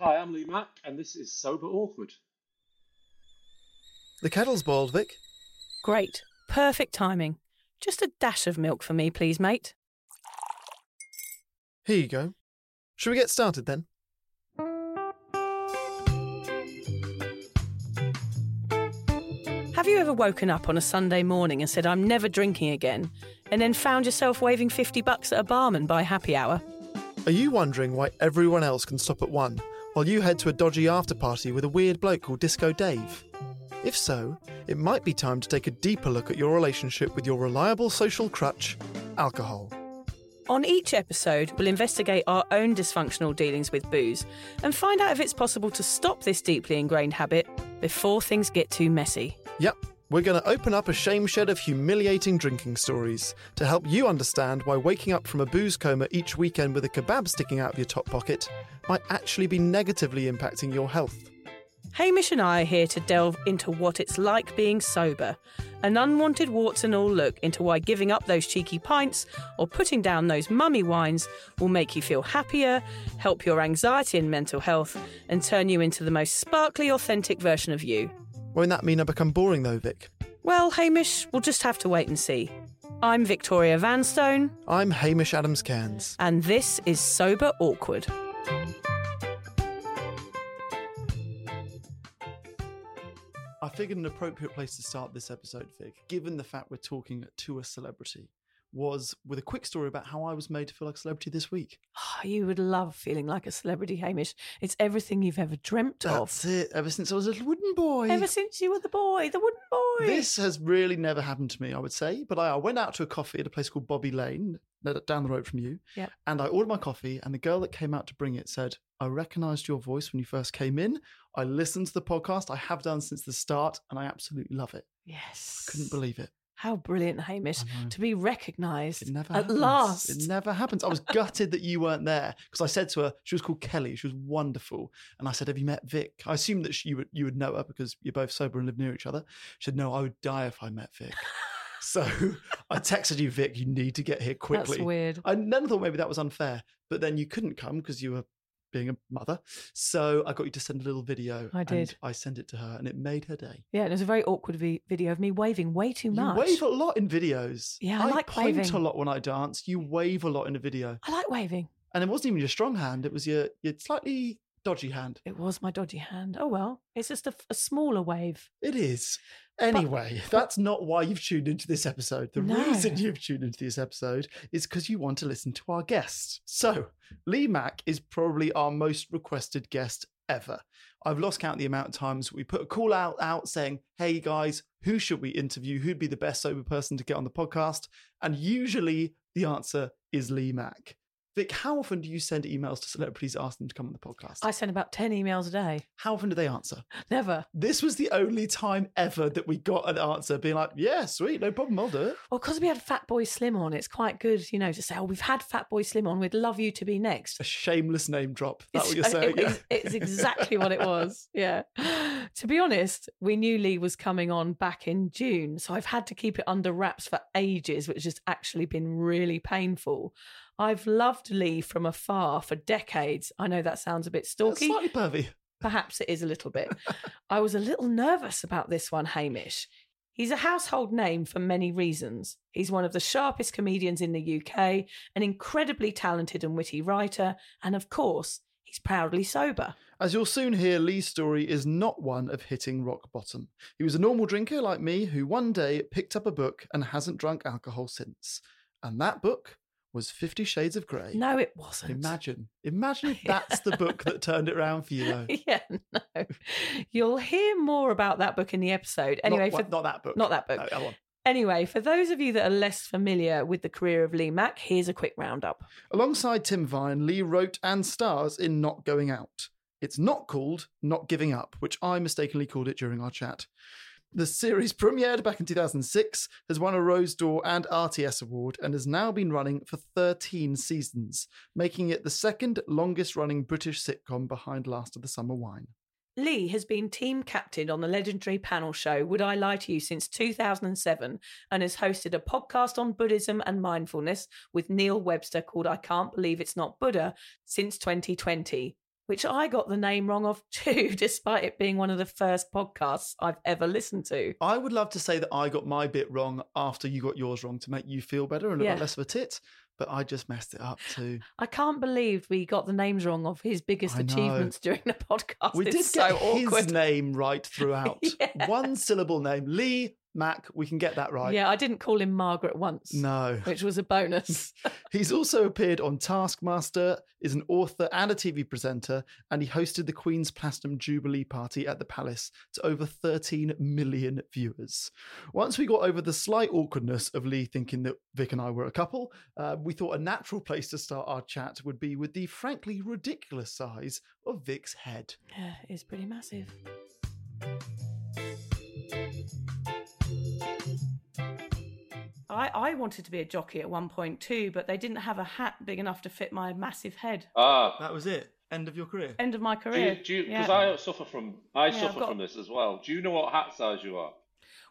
Hi, I'm Lee Mack, and this is Sober Awkward. The kettle's boiled, Vic. Great. Perfect timing. Just a dash of milk for me, please, mate. Here you go. Shall we get started then? Have you ever woken up on a Sunday morning and said, I'm never drinking again, and then found yourself waving 50 bucks at a barman by happy hour? Are you wondering why everyone else can stop at one while you head to a dodgy after party with a weird bloke called Disco Dave? If so, it might be time to take a deeper look at your relationship with your reliable social crutch, alcohol. On each episode, we'll investigate our own dysfunctional dealings with booze and find out if it's possible to stop this deeply ingrained habit before things get too messy. Yep, we're going to open up a shame shed of humiliating drinking stories to help you understand why waking up from a booze coma each weekend with a kebab sticking out of your top pocket might actually be negatively impacting your health. Hamish and I are here to delve into what it's like being sober, an unwanted warts and all look into why giving up those cheeky pints or putting down those mummy wines will make you feel happier, help your anxiety and mental health, and turn you into the most sparkly, authentic version of you. Won't that mean I become boring though, Vic? Well, Hamish, we'll just have to wait and see. I'm Victoria Vanstone, I'm Hamish Adams Cairns. and this is Sober Awkward. I figured an appropriate place to start this episode, Vic, given the fact we're talking to a celebrity, was with a quick story about how I was made to feel like a celebrity this week. Oh, you would love feeling like a celebrity, Hamish. It's everything you've ever dreamt That's of. That's it. Ever since I was a little wooden boy. Ever since you were the boy, the wooden boy. This has really never happened to me, I would say. But I, I went out to a coffee at a place called Bobby Lane, down the road from you. Yep. And I ordered my coffee, and the girl that came out to bring it said, I recognized your voice when you first came in. I listened to the podcast. I have done since the start, and I absolutely love it. Yes. Couldn't believe it. How brilliant, Hamish, to be recognised at happens. last. It never happens. I was gutted that you weren't there because I said to her, she was called Kelly. She was wonderful. And I said, Have you met Vic? I assumed that she, you, would, you would know her because you're both sober and live near each other. She said, No, I would die if I met Vic. so I texted you, Vic, you need to get here quickly. That's weird. I never thought maybe that was unfair, but then you couldn't come because you were being a mother. So I got you to send a little video. I and did. I sent it to her and it made her day. Yeah, and it was a very awkward vi- video of me waving way too much. You wave a lot in videos. Yeah, I like point waving. a lot when I dance. You wave a lot in a video. I like waving. And it wasn't even your strong hand, it was your, your slightly dodgy hand. It was my dodgy hand. Oh well, it's just a, a smaller wave. It is. Anyway, that's not why you've tuned into this episode. The No. reason you've tuned into this episode is because you want to listen to our guest. So, Lee Mack is probably our most requested guest ever. I've lost count the amount of times we put a call out out saying, "Hey guys, who should we interview? Who'd be the best sober person to get on the podcast?" And usually the answer is Lee Mack. Vic, how often do you send emails to celebrities asking them to come on the podcast? I send about ten emails a day. how often do they answer? Never. This was the only time ever that we got an answer being like, yeah, sweet, no problem, I'll do it. Well, because we had Fat Boy Slim on, it's quite good, you know, to say, "Oh, we've had Fat Boy Slim on. We'd love you to be next." A shameless name drop. That's what you're saying. It, yeah. it's- it's exactly what it was. Yeah. To be honest, we knew Lee was coming on back in June, so I've had to keep it under wraps for ages, which has actually been really painful. I've loved Lee from afar for decades. I know that sounds a bit That's stalky. slightly pervy. Perhaps it is a little bit. I was a little nervous about this one, Hamish. He's a household name for many reasons. He's one of the sharpest comedians in the UK, an incredibly talented and witty writer, and of course, he's proudly sober. As you'll soon hear, Lee's story is not one of hitting rock bottom. He was a normal drinker like me who one day picked up a book and hasn't drunk alcohol since. And that book was Fifty Shades of Grey. No, it wasn't. Imagine. Imagine if that's the book that turned it around for you, though. yeah, no. You'll hear more about that book in the episode. Anyway, not, for not that book. not that book. No. Anyway, for those of you that are less familiar with the career of Lee Mack, here's a quick roundup. Alongside Tim Vine, Lee wrote and stars in Not Going Out. It's not called Not Giving Up, which I mistakenly called it during our chat. The series premiered back in 2006, has won a Rose d'Or and RTS award, and has now been running for 13 seasons, making it the second longest running British sitcom behind Last of the Summer Wine. Lee has been team captain on the legendary panel show Would I Lie to You since 2007 and has hosted a podcast on Buddhism and mindfulness with Neil Webster called I Can't Believe It's Not Buddha since 2020, which I got the name wrong of too, despite it being one of the first podcasts I've ever listened to. I would love to say that I got my bit wrong after you got yours wrong to make you feel better and look Yeah. like less of a tit, but I just messed it up too. I can't believe we got the names wrong of his biggest achievements during the podcast. We it's did so get awkward. his name right throughout. Yeah. One syllable name. Lee Mack, we can get that right. Yeah, I didn't call him Margaret once. No. Which was a bonus. He's also appeared on Taskmaster, is an author and a TV presenter, and he hosted the Queen's Platinum Jubilee party at the Palace to over 13 million viewers. Once we got over the slight awkwardness of Lee thinking that Vic and I were a couple, uh, we thought a natural place to start our chat would be with the frankly ridiculous size of Vic's head. yeah, it's pretty massive. I, I wanted to be a jockey at one point too, but they didn't have a hat big enough to fit my massive head. Ah, That was it. End of your career. End of my career. you, do you, Yeah. because I suffer from, I Yeah, suffer got- from this as well. Do you know what hat size you are?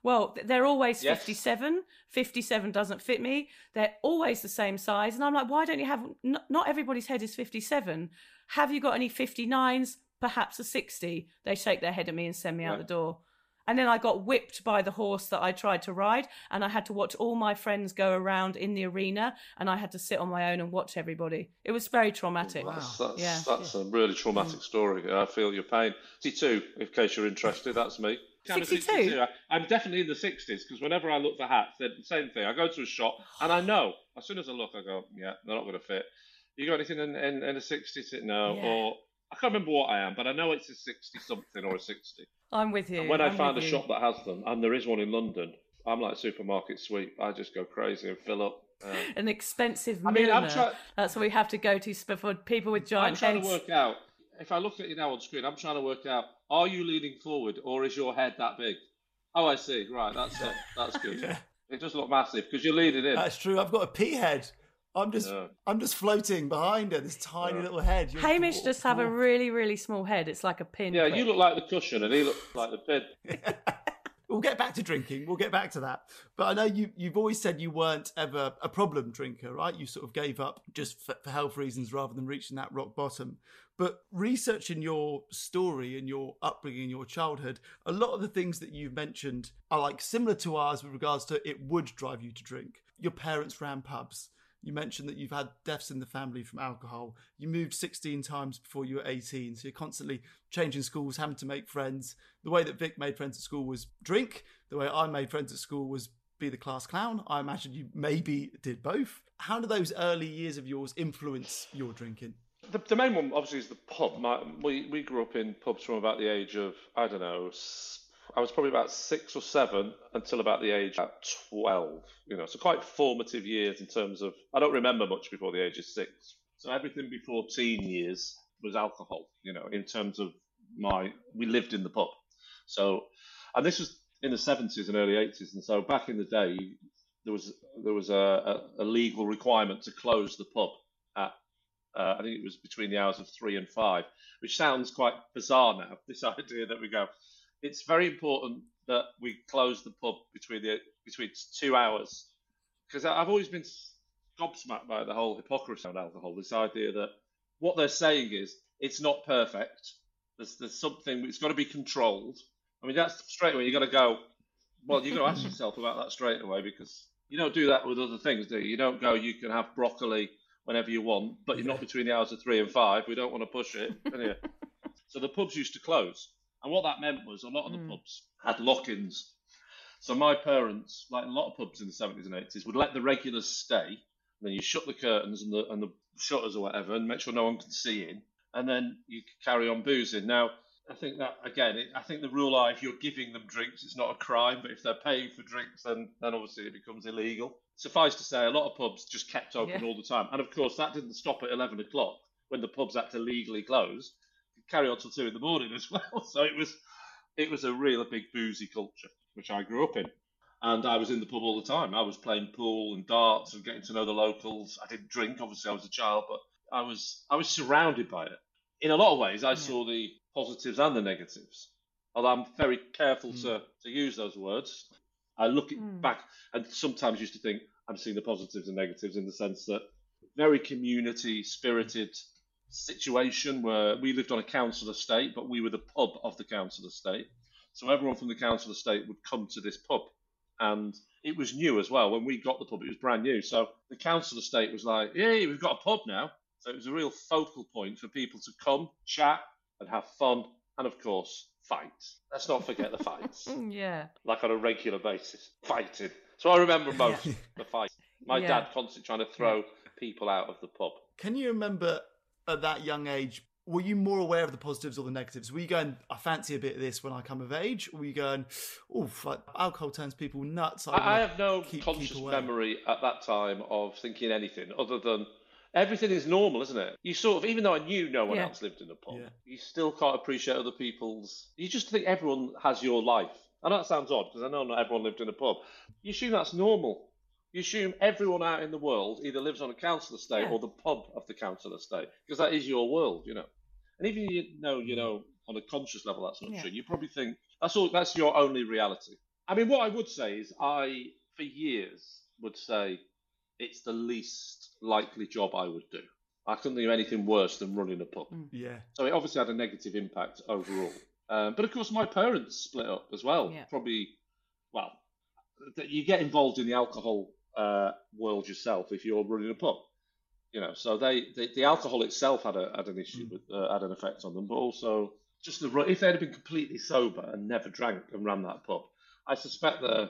Well, they're always Yes. 57. 57 doesn't fit me. They're always the same size. And I'm like, why don't you have, n- not everybody's head is 57. Have you got any 59s? Perhaps a 60. They shake their head at me and send me out the door. And then I got whipped by the horse that I tried to ride. And I had to watch all my friends go around in the arena. And I had to sit on my own and watch everybody. It was very traumatic. Wow. That's, that's, Yeah. that's a really Mm. traumatic story. I feel your pain. 62, in case you're interested, that's me. 62? I- I'm definitely in the 60s because whenever I look for hats, they're the same thing. I go to a shop and I know as soon as I look, I go, yeah, they're not going to fit. You got anything in, in, in a 60? No. Yeah. Or I can't remember what I am, but I know it's a 60 something or a 60. I'm with you. And when I I'm find a you. shop that has them, and there is one in London, I'm like supermarket sweep. I just go crazy and fill up. Uh, An expensive I mean, I'm try- That's what we have to go to sp- for people with giant. I'm trying heads. to work out. If I look at you now on screen, I'm trying to work out: Are you leaning forward, or is your head that big? Oh, I see. Right, that's it. That's good. Yeah. It does look massive because you're leaning in. That's true. I've got a pea head. I'm just, Yeah. I'm just floating behind her. This tiny Yeah. little head. You're Hamish dwarf- just have a really, really small head. It's like a pin. yeah, prick. you look like the cushion, and he looks like the pin. We'll get back to drinking. We'll get back to that. But I know you, you've always said you weren't ever a problem drinker, right? You sort of gave up just for, for health reasons rather than reaching that rock bottom. But researching your story and your upbringing and your childhood, a lot of the things that you've mentioned are like similar to ours with regards to it would drive you to drink. Your parents ran pubs. You mentioned that you've had deaths in the family from alcohol. You moved 16 times before you were 18. So you're constantly changing schools, having to make friends. The way that Vic made friends at school was drink. The way I made friends at school was be the class clown. I imagine you maybe did both. How do those early years of yours influence your drinking? The, the main one, obviously, is the pub. My, we we grew up in pubs from about the age of I don't know. I was probably about six or seven until about the age of twelve. You know, so quite formative years in terms of. I don't remember much before the age of six. So everything before teen years was alcohol. You know, in terms of my, we lived in the pub. So, and this was in the seventies and early eighties, and so back in the day, there was there was a, a, a legal requirement to close the pub at uh, I think it was between the hours of three and five, which sounds quite bizarre now. This idea that we go, it's very important that we close the pub between the between two hours, because I've always been gobsmacked by the whole hypocrisy of alcohol. This idea that what they're saying is it's not perfect. There's there's something it's got to be controlled. I mean that's straight away you got to go. Well, you got to ask yourself about that straight away because you don't do that with other things, do you? You don't go. You can have broccoli whenever you want, but you're not between the hours of three and five. We don't want to push it. so the pubs used to close, and what that meant was a lot of the Mm. pubs had lock-ins. So my parents, like a lot of pubs in the seventies and eighties, would let the regulars stay. And then you shut the curtains and the and the shutters or whatever, and make sure no one can see in. And then you could carry on boozing. Now, I think that again. It, I think the rule are if you're giving them drinks, it's not a crime. But if they're paying for drinks, then then obviously it becomes illegal. Suffice to say, a lot of pubs just kept open Yeah. all the time, and of course that didn't stop at eleven o'clock when the pubs had to legally close. Carry on till two in the morning as well. So it was it was a real big boozy culture, which I grew up in. And I was in the pub all the time. I was playing pool and darts and getting to know the locals. I didn't drink, obviously I was a child, but I was I was surrounded by it. In a lot of ways, I saw the positives and the negatives. Although I'm very careful to, to use those words. I look Mm. back and sometimes used to think I'm seeing the positives and negatives in the sense that very community spirited situation where we lived on a council estate, but we were the pub of the council estate. So everyone from the council estate would come to this pub. And it was new as well. When we got the pub, it was brand new. So the council estate was like, hey, we've got a pub now. So it was a real focal point for people to come, chat, and have fun, and of course, fight. Let's not forget the fights, Yeah. like on a regular basis, fighting. So I remember most the fight. My Yeah. dad constantly trying to throw people out of the pub. Can you remember at that young age? Were you more aware of the positives or the negatives? Were you going, I fancy a bit of this when I come of age? Or were you going, oof, like alcohol turns people nuts? I, I have no keep- keep conscious away." memory at that time of thinking anything other than everything is normal, isn't it? You sort of, even though I knew no one Yeah. else lived in a pub, Yeah. you still can't appreciate other people's. You just think everyone has your life. I know that sounds odd because I know not everyone lived in a pub. You assume that's normal. You assume everyone out in the world either lives on a council estate Yeah. or the pub of the council estate because that is your world, you know. And even you know, you know, on a conscious level, that's not Yeah. true. You probably think that's all. That's your only reality. I mean, what I would say is, I for years would say it's the least likely job I would do. I couldn't think of anything worse than running a pub. Yeah. So it obviously had a negative impact overall. Um, but of course, my parents split up as well. Yeah. Probably, well, that you get involved in the alcohol uh, world yourself if you're running a pub. You know, so they the, the alcohol itself had a had an issue with uh, had an effect on them, but also just the if they'd have been completely sober and never drank and ran that pub, I suspect their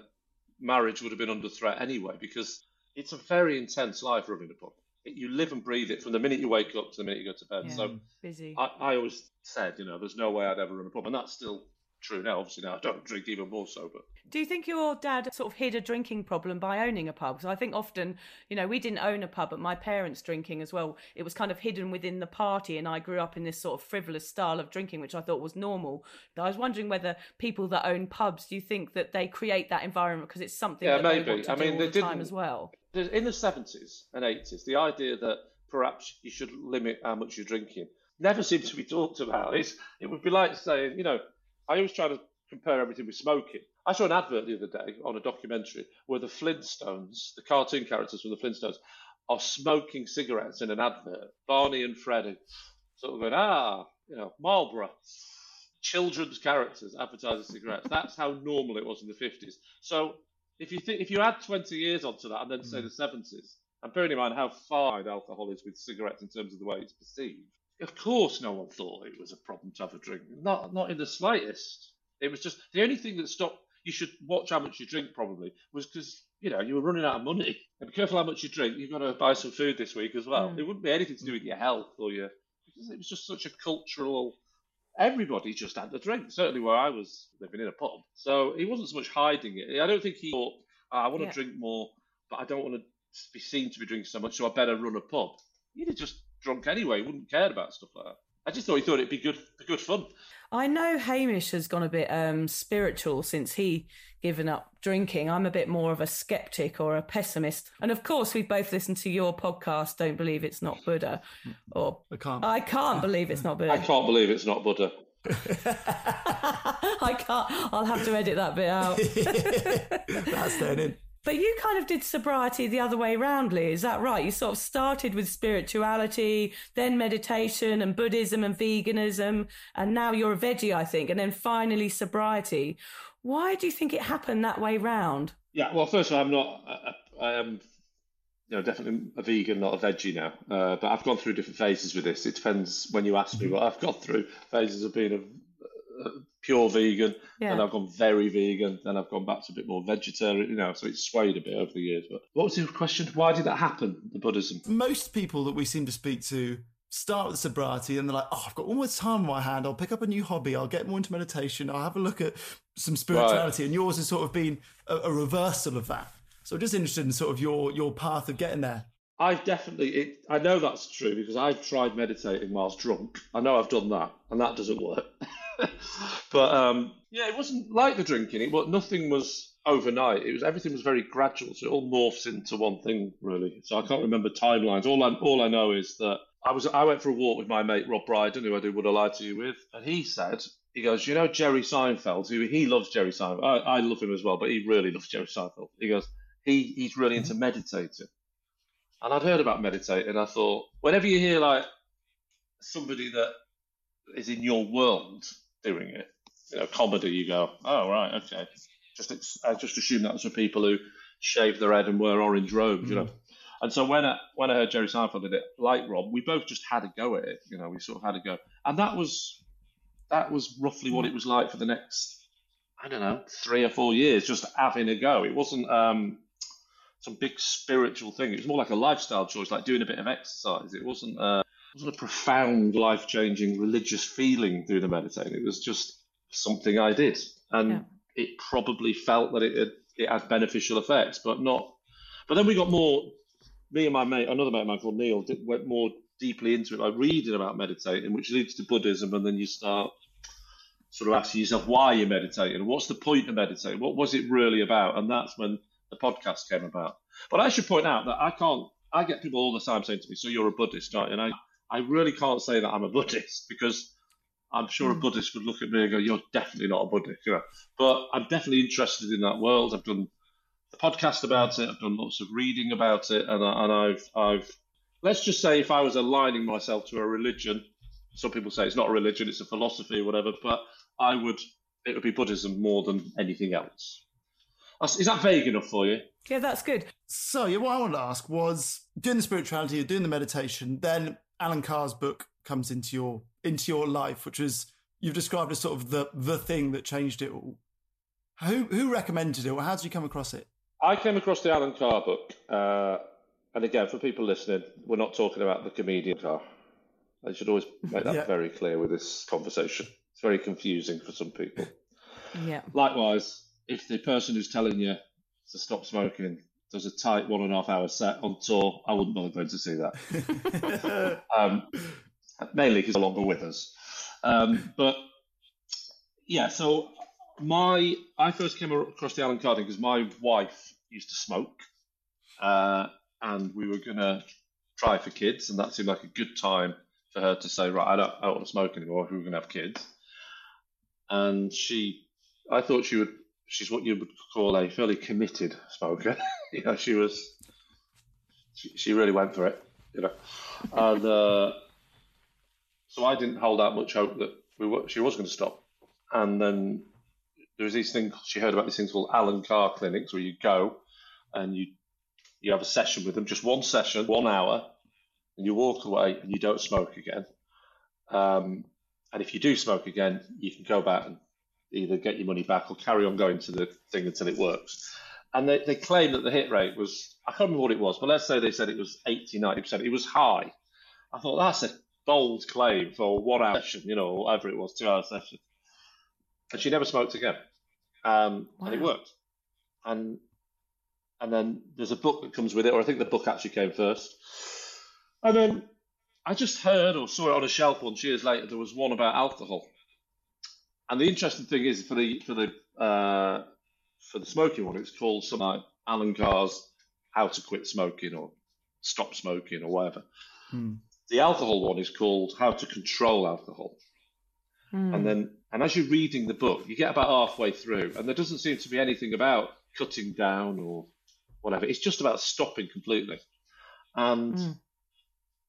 marriage would have been under threat anyway because it's a very intense life running a pub. It, you live and breathe it from the minute you wake up to the minute you go to bed. Yeah. So Busy. I, I always said, you know, there's no way I'd ever run a pub, and that's still true now. Obviously, now I don't drink even more sober. Do you think your dad sort of hid a drinking problem by owning a pub? Because I think often, you know, we didn't own a pub, but my parents drinking as well. It was kind of hidden within the party, and I grew up in this sort of frivolous style of drinking, which I thought was normal. But I was wondering whether people that own pubs, do you think that they create that environment because it's something Yeah, that they maybe. want to I do mean, all they the time didn't- as well? In the 70s and 80s, the idea that perhaps you should limit how much you're drinking never seemed to be talked about. It's, it would be like saying, you know, I always try to compare everything with smoking. I saw an advert the other day on a documentary where the Flintstones, the cartoon characters from the Flintstones, are smoking cigarettes in an advert. Barney and Fred are sort of going, ah, you know, Marlboro. Children's characters advertising cigarettes. That's how normal it was in the 50s. So if you think if you add 20 years onto that and then say the 70s, and bearing in mind how far alcohol is with cigarettes in terms of the way it's perceived, of course no one thought it was a problem to have a drink. Not not in the slightest. It was just the only thing that stopped you should watch how much you drink probably was because you know you were running out of money. And be careful how much you drink. You've got to buy some food this week as well. Mm. It wouldn't be anything to do with your health or your because it was just such a cultural. Everybody just had to drink. Certainly where I was living in a pub, so he wasn't so much hiding it. I don't think he thought, "Ah, "I want Yeah. to drink more, but I don't want to be seen to be drinking so much, so I better run a pub." He'd have just drunk anyway. He wouldn't care about stuff like that. I just thought he thought it'd be good, be good fun. I know Hamish has gone a bit um, spiritual since he given up drinking. I'm a bit more of a skeptic or a pessimist. And of course, we've both listened to your podcast, Don't Believe It's Not Buddha. Or I can't. I can't believe it's not Buddha. I can't believe it's not Buddha. I can't. I'll have to edit that bit out. That's staying in. But you kind of did sobriety the other way round, Lee. Is that right? You sort of started with spirituality, then meditation and Buddhism and veganism, and now you're a veggie, I think, and then finally sobriety. Why do you think it happened that way round? Yeah, well, first of all, I'm not. I, I am, you know, definitely a vegan, not a veggie now. Uh, but I've gone through different phases with this. It depends when you ask me what I've gone through. Phases of being a, a pure vegan, Yeah. then I've gone very vegan, then I've gone back to a bit more vegetarian. You know, so it's swayed a bit over the years. But what was your question? Why did that happen? The Buddhism. Most people that we seem to speak to start with sobriety and they're like, oh, I've got all this time on my hand. I'll pick up a new hobby. I'll get more into meditation. I'll have a look at some spirituality. Right. And yours has sort of been a, a, reversal of that. So just interested in sort of your your path of getting there. I've definitely, it, I know that's true because I've tried meditating whilst drunk. I know I've done that, and that doesn't work. but um, yeah, it wasn't like the drinking. It, but nothing was overnight. It was everything was very gradual, so it all morphs into one thing really. So I can't remember timelines. All I all I know is that I was I went for a walk with my mate Rob Brydon, who I do Would I Lie to You with, and he said he goes, you know Jerry Seinfeld, who he loves Jerry Seinfeld. I, I love him as well, but he really loves Jerry Seinfeld. He goes, he he's really into meditating. And I'd heard about meditating. I thought, whenever you hear like somebody that is in your world doing it, you know, comedy, you go, oh right, okay. Just I just assume that's for people who shave their head and wear orange robes, mm. you know. Mm. And so when I when I heard Jerry Seinfeld did it, like Rob, we both just had a go at it. You know, we sort of had a go, and that was that was roughly what it was like for the next I don't know three or four years, just having a go. It wasn't um, some big spiritual thing. It was more like a lifestyle choice, like doing a bit of exercise. It wasn't uh, wasn't a profound, life changing religious feeling through the meditating. It was just something I did, and yeah. it probably felt that it had, it had beneficial effects, but not. But then we got more. Me and my mate, another mate of mine called Neil, did, went more deeply into it, by reading about meditating, which leads to Buddhism, and then you start sort of asking yourself why you're meditating, what's the point of meditating, what was it really about, and that's when the podcast came about. But I should point out that I can't. I get people all the time saying to me, "So you're a Buddhist, aren't you?" And I, I really can't say that I'm a Buddhist because I'm sure a hmm. Buddhist would look at me and go, "You're definitely not a Buddhist." You know? But I'm definitely interested in that world. I've done a podcast about it. I've done lots of reading about it, and, I, and I've I've let's just say if I was aligning myself to a religion, some people say it's not a religion, it's a philosophy or whatever, but I would it would be Buddhism more than anything else. Is that vague enough for you? Yeah, that's good. So, yeah, what I wanted to ask was doing the spirituality, doing the meditation, then Allen Carr's book comes into your into your life, which was you've described as sort of the the thing that changed it all. Who who recommended it, or how did you come across it? I came across the Allen Carr book, uh, and again, for people listening, we're not talking about the comedian Carr. I should always make that yeah. very clear with this conversation. It's very confusing for some people. Yeah. Likewise, if the person who's telling you to stop smoking does a tight one and a half hour set on tour, I wouldn't bother going to see that. um, mainly because no longer with us. Um, but yeah, so my I first came across the Allen Carr because my wife used to smoke, uh, and we were gonna try for kids, and that seemed like a good time for her to say, right, I don't, I don't want to smoke anymore. If we were gonna have kids, and she, I thought she would she's what you would call a fairly committed smoker. you know, she was, she, she, really went for it. You know, and uh, so I didn't hold out much hope that we were, she was going to stop. And then there was these things she heard about these things called Allen Carr clinics, where you go and you you have a session with them, just one session, one hour, and you walk away and you don't smoke again. Um, and if you do smoke again, you can go back and either get your money back or carry on going to the thing until it works. And they, they claim that the hit rate was, I can't remember what it was, but let's say they said it was 80, 90%. It was high. I thought that's a bold claim for one hour session, you know, whatever it was, two hour session. And she never smoked again. Um, wow. And it worked. And and then there's a book that comes with it, or I think the book actually came first. And then I just heard or saw it on a shelf once years later. There was one about alcohol, and the interesting thing is for the for the uh, for the smoking one, it's called something like Allen Carr's "How to Quit Smoking" or "Stop Smoking" or whatever. Hmm. The alcohol one is called "How to Control Alcohol." Hmm. And then, and as you're reading the book, you get about halfway through, and there doesn't seem to be anything about cutting down or whatever. It's just about stopping completely. And hmm.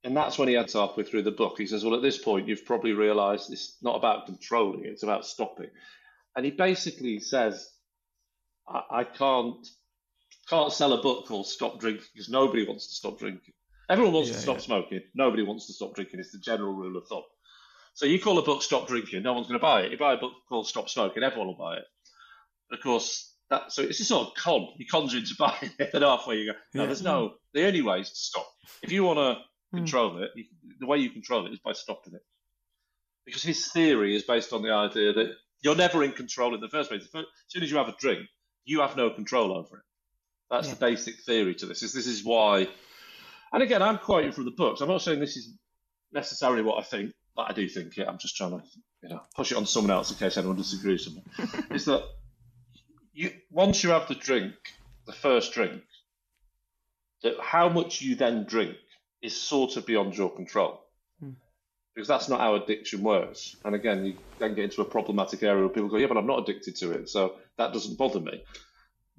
And that's when he adds halfway through the book. He says, Well, at this point, you've probably realized it's not about controlling it's about stopping. And he basically says, I, I can't can't sell a book called Stop Drinking because nobody wants to stop drinking. Everyone wants yeah, to stop yeah. smoking. Nobody wants to stop drinking. It's the general rule of thumb. So you call a book Stop Drinking, no one's going to buy it. You buy a book called Stop Smoking, everyone will buy it. Of course, that so it's a sort of con. You conjure into buying it, and halfway you go, no, yeah. there's no. The only way is to stop. If you want to mm. control it. You, the way you control it is by stopping it. Because his theory is based on the idea that you're never in control in the first place. As soon as you have a drink, you have no control over it. That's yeah. the basic theory to this. Is this is why, and again, I'm quoting from the books. I'm not saying this is necessarily what I think, but I do think it. I'm just trying to, you know, push it on someone else in case anyone disagrees with me. is that you once you have the drink, the first drink, that how much you then drink is sort of beyond your control. Hmm. Because that's not how addiction works. And again, you then get into a problematic area where people go, yeah, but I'm not addicted to it, so that doesn't bother me.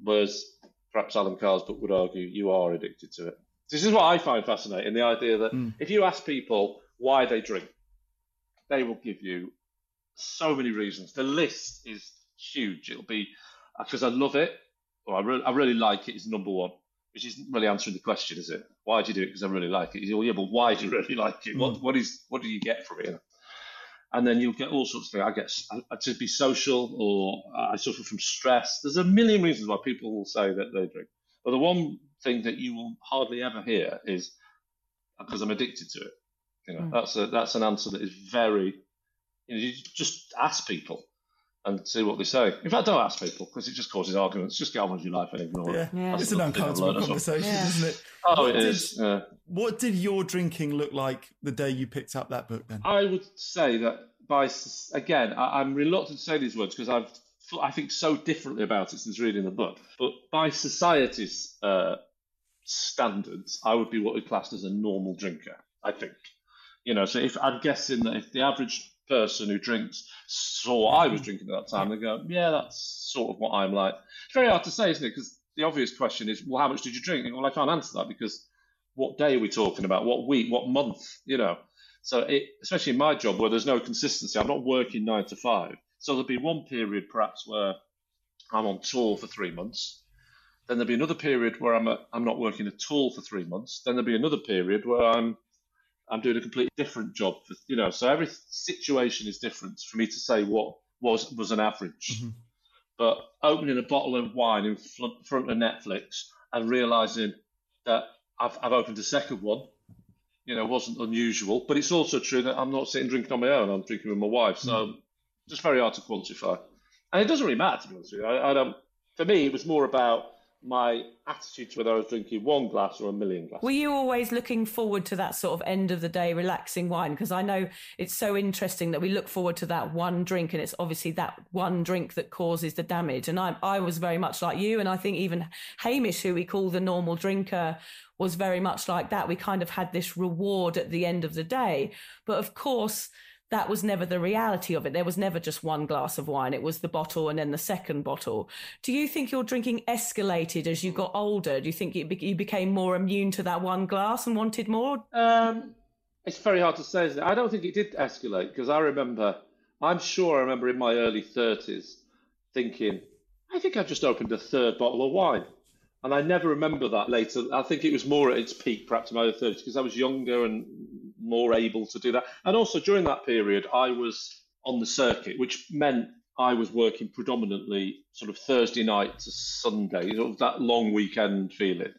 Whereas perhaps Allen Carr's book would argue you are addicted to it. This is what I find fascinating the idea that mm. if you ask people why they drink, they will give you so many reasons. The list is huge. It'll be because I love it or I, re- I really like it is number one, which isn't really answering the question, is it? Why do you do it? Because I really like it. Oh, yeah, but why do you really like it? What, hmm. what is what do you get from it? and then you'll get all sorts of things. I get I, to be social, or uh, I suffer from stress. There's a million reasons why people will say that they drink. But the one thing that you will hardly ever hear is uh, because I'm addicted to it. You know, mm. that's a that's an answer that is very. You know, you just ask people and see what they say. In fact, don't ask people because it just causes arguments. Just get on with your life and ignore yeah. it. Yeah. It's an uncomfortable conversation, yeah. isn't it? Oh, what it did, is. Yeah. What did your drinking look like the day you picked up that book? Then I would say that by again, I, am reluctant to say these words because I've I think so differently about it since reading the book. But by society's uh, standards, I would be what we classed as a normal drinker. I think, you know. So if I'm guessing that if the average person who drinks saw I was mm-hmm. drinking at that time, they go, yeah, that's sort of what I'm like. It's very hard to say, isn't it? Because the obvious question is, well, how much did you drink? Well, I can't answer that because what day are we talking about? What week? What month? You know. So, it, especially in my job where there's no consistency, I'm not working nine to five. So there'll be one period perhaps where I'm on tour for three months. Then there'll be another period where I'm a, I'm not working at all for three months. Then there'll be another period where I'm I'm doing a completely different job. For, you know, so every situation is different for me to say what was was an average. Mm-hmm. But opening a bottle of wine in front of Netflix and realizing that I've, I've opened a second one, you know, wasn't unusual. But it's also true that I'm not sitting drinking on my own. I'm drinking with my wife. So mm-hmm. just very hard to quantify. And it doesn't really matter, to be honest with you. I, I don't, for me, it was more about my attitude to whether I was drinking one glass or a million glasses. Were you always looking forward to that sort of end of the day relaxing wine? Because I know it's so interesting that we look forward to that one drink, and it's obviously that one drink that causes the damage. And I, I was very much like you, and I think even Hamish, who we call the normal drinker, was very much like that. We kind of had this reward at the end of the day, but of course that was never the reality of it. There was never just one glass of wine. It was the bottle and then the second bottle. Do you think your drinking escalated as you got older? Do you think you, became more immune to that one glass and wanted more? Um, it's very hard to say, isn't it? I don't think it did escalate because I remember, I'm sure I remember in my early 30s thinking, I think I've just opened a third bottle of wine. And I never remember that later. I think it was more at its peak, perhaps in my early 30s, because I was younger and more able to do that. And also during that period, I was on the circuit, which meant I was working predominantly sort of Thursday night to Sunday, sort of that long weekend feeling.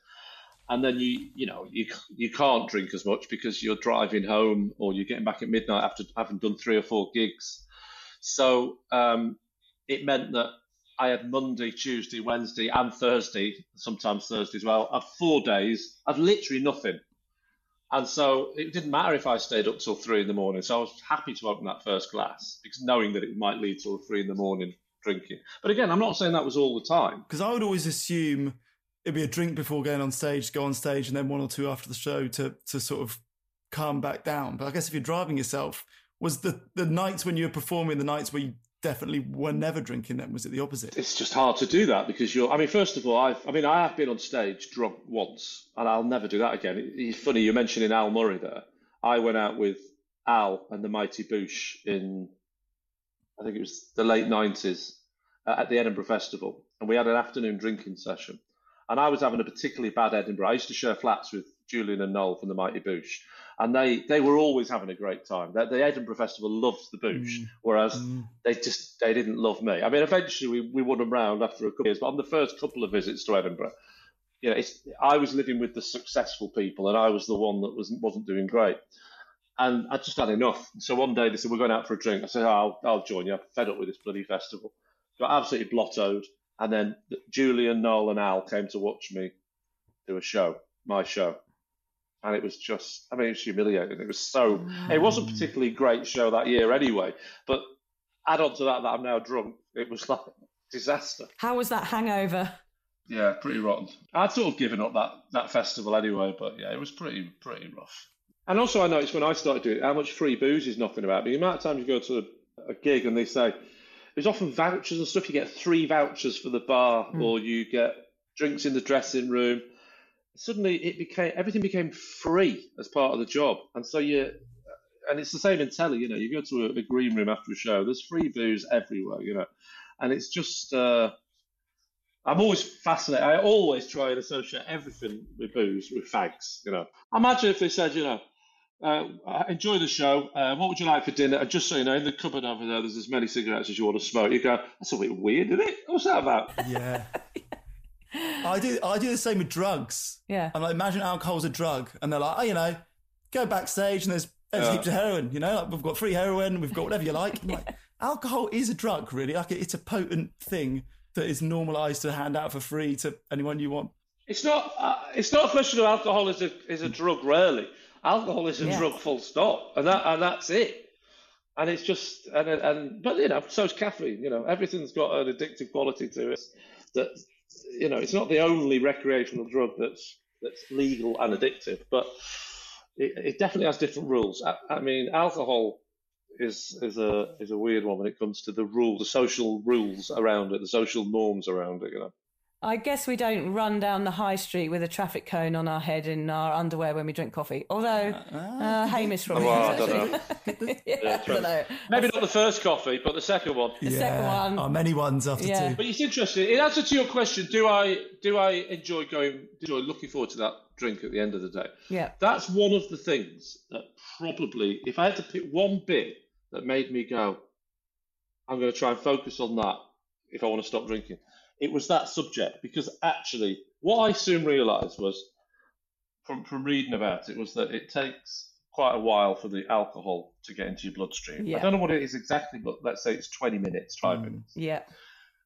And then you, you know, you you can't drink as much because you're driving home or you're getting back at midnight after having done three or four gigs. So um, it meant that I had Monday, Tuesday, Wednesday, and Thursday, sometimes Thursday as well. I had four days. I had literally nothing. And so it didn't matter if I stayed up till three in the morning. So I was happy to open that first glass because knowing that it might lead till three in the morning drinking. But again, I'm not saying that was all the time. Because I would always assume it'd be a drink before going on stage, go on stage, and then one or two after the show to to sort of calm back down. But I guess if you're driving yourself, was the the nights when you were performing, the nights where you definitely were never drinking then was it the opposite? It's just hard to do that because you're i mean first of all I've, i mean i have been on stage drunk once and i'll never do that again. It's funny you're mentioning al murray there i went out with al and the mighty boosh in i think it was the late 90s uh, at the edinburgh festival. And we had an afternoon drinking session. And i was having a particularly bad edinburgh. I used to share flats with julian and noel from the mighty boosh and they they were always having a great time. The, the Edinburgh Festival loved the Boosh, mm. whereas mm. they just they didn't love me. I mean, eventually we, we won them round after a couple of years, but on the first couple of visits to Edinburgh, you know, it's, I was living with the successful people, and I was the one that was wasn't doing great. And I just had enough. So one day they said, We're going out for a drink. I said, oh, I'll, I'll join you. I'm fed up with this bloody festival. Got absolutely blottoed. And then Julian, Noel, and Al came to watch me do a show, my show. And it was just, I mean, it was humiliating. It was so, it wasn't a particularly great show that year anyway. But add on to that, that I'm now drunk, it was like disaster. How was that hangover? Yeah, pretty rotten. I'd sort of given up that, that festival anyway, but yeah, it was pretty pretty rough. And also, I noticed when I started doing it, how much free booze is knocking about. The amount of times you go to a, a gig and they say, there's often vouchers and stuff. You get three vouchers for the bar, mm. or you get drinks in the dressing room. Suddenly, it became everything became free as part of the job, and so you. And it's the same in telly, you know. You go to a, a green room after a show. There's free booze everywhere, you know, and it's just. Uh, I'm always fascinated. I always try and associate everything with booze with fags. You know, imagine if they said, you know, uh, enjoy the show. Uh, what would you like for dinner? And just so you know, in the cupboard over there, there's as many cigarettes as you want to smoke. You go, that's a bit weird, isn't it? What's that about? Yeah. I do. I do the same with drugs. Yeah. I'm like, imagine alcohol's a drug, and they're like, oh, you know, go backstage and there's, there's yeah. heaps of heroin. You know, like we've got free heroin, we've got whatever you like. yeah. like alcohol is a drug, really. Like it's a potent thing that is normalised to hand out for free to anyone you want. It's not. Uh, it's not a question of alcohol is a is a drug. Really, alcohol is a yeah. drug. Full stop, and that and that's it. And it's just and and but you know, so is caffeine. You know, everything's got an addictive quality to it. That you know, it's not the only recreational drug that's that's legal and addictive, but it, it definitely has different rules. I, I mean, alcohol is is a is a weird one when it comes to the rule, the social rules around it, the social norms around it. You know. I guess we don't run down the high street with a traffic cone on our head in our underwear when we drink coffee. Although uh, uh, Hamish probably well, I don't know. yeah, yeah, I don't know. Maybe not the first coffee, but the second one. The yeah. second one. Oh, many ones after yeah. two. But it's interesting. In answer to your question, do I do I enjoy going enjoy looking forward to that drink at the end of the day? Yeah. That's one of the things that probably, if I had to pick one bit that made me go, I'm going to try and focus on that if I want to stop drinking it was that subject because actually what I soon realised was from from reading about it was that it takes quite a while for the alcohol to get into your bloodstream. Yeah. I don't know what it is exactly, but let's say it's 20 minutes, five mm. minutes. Yeah.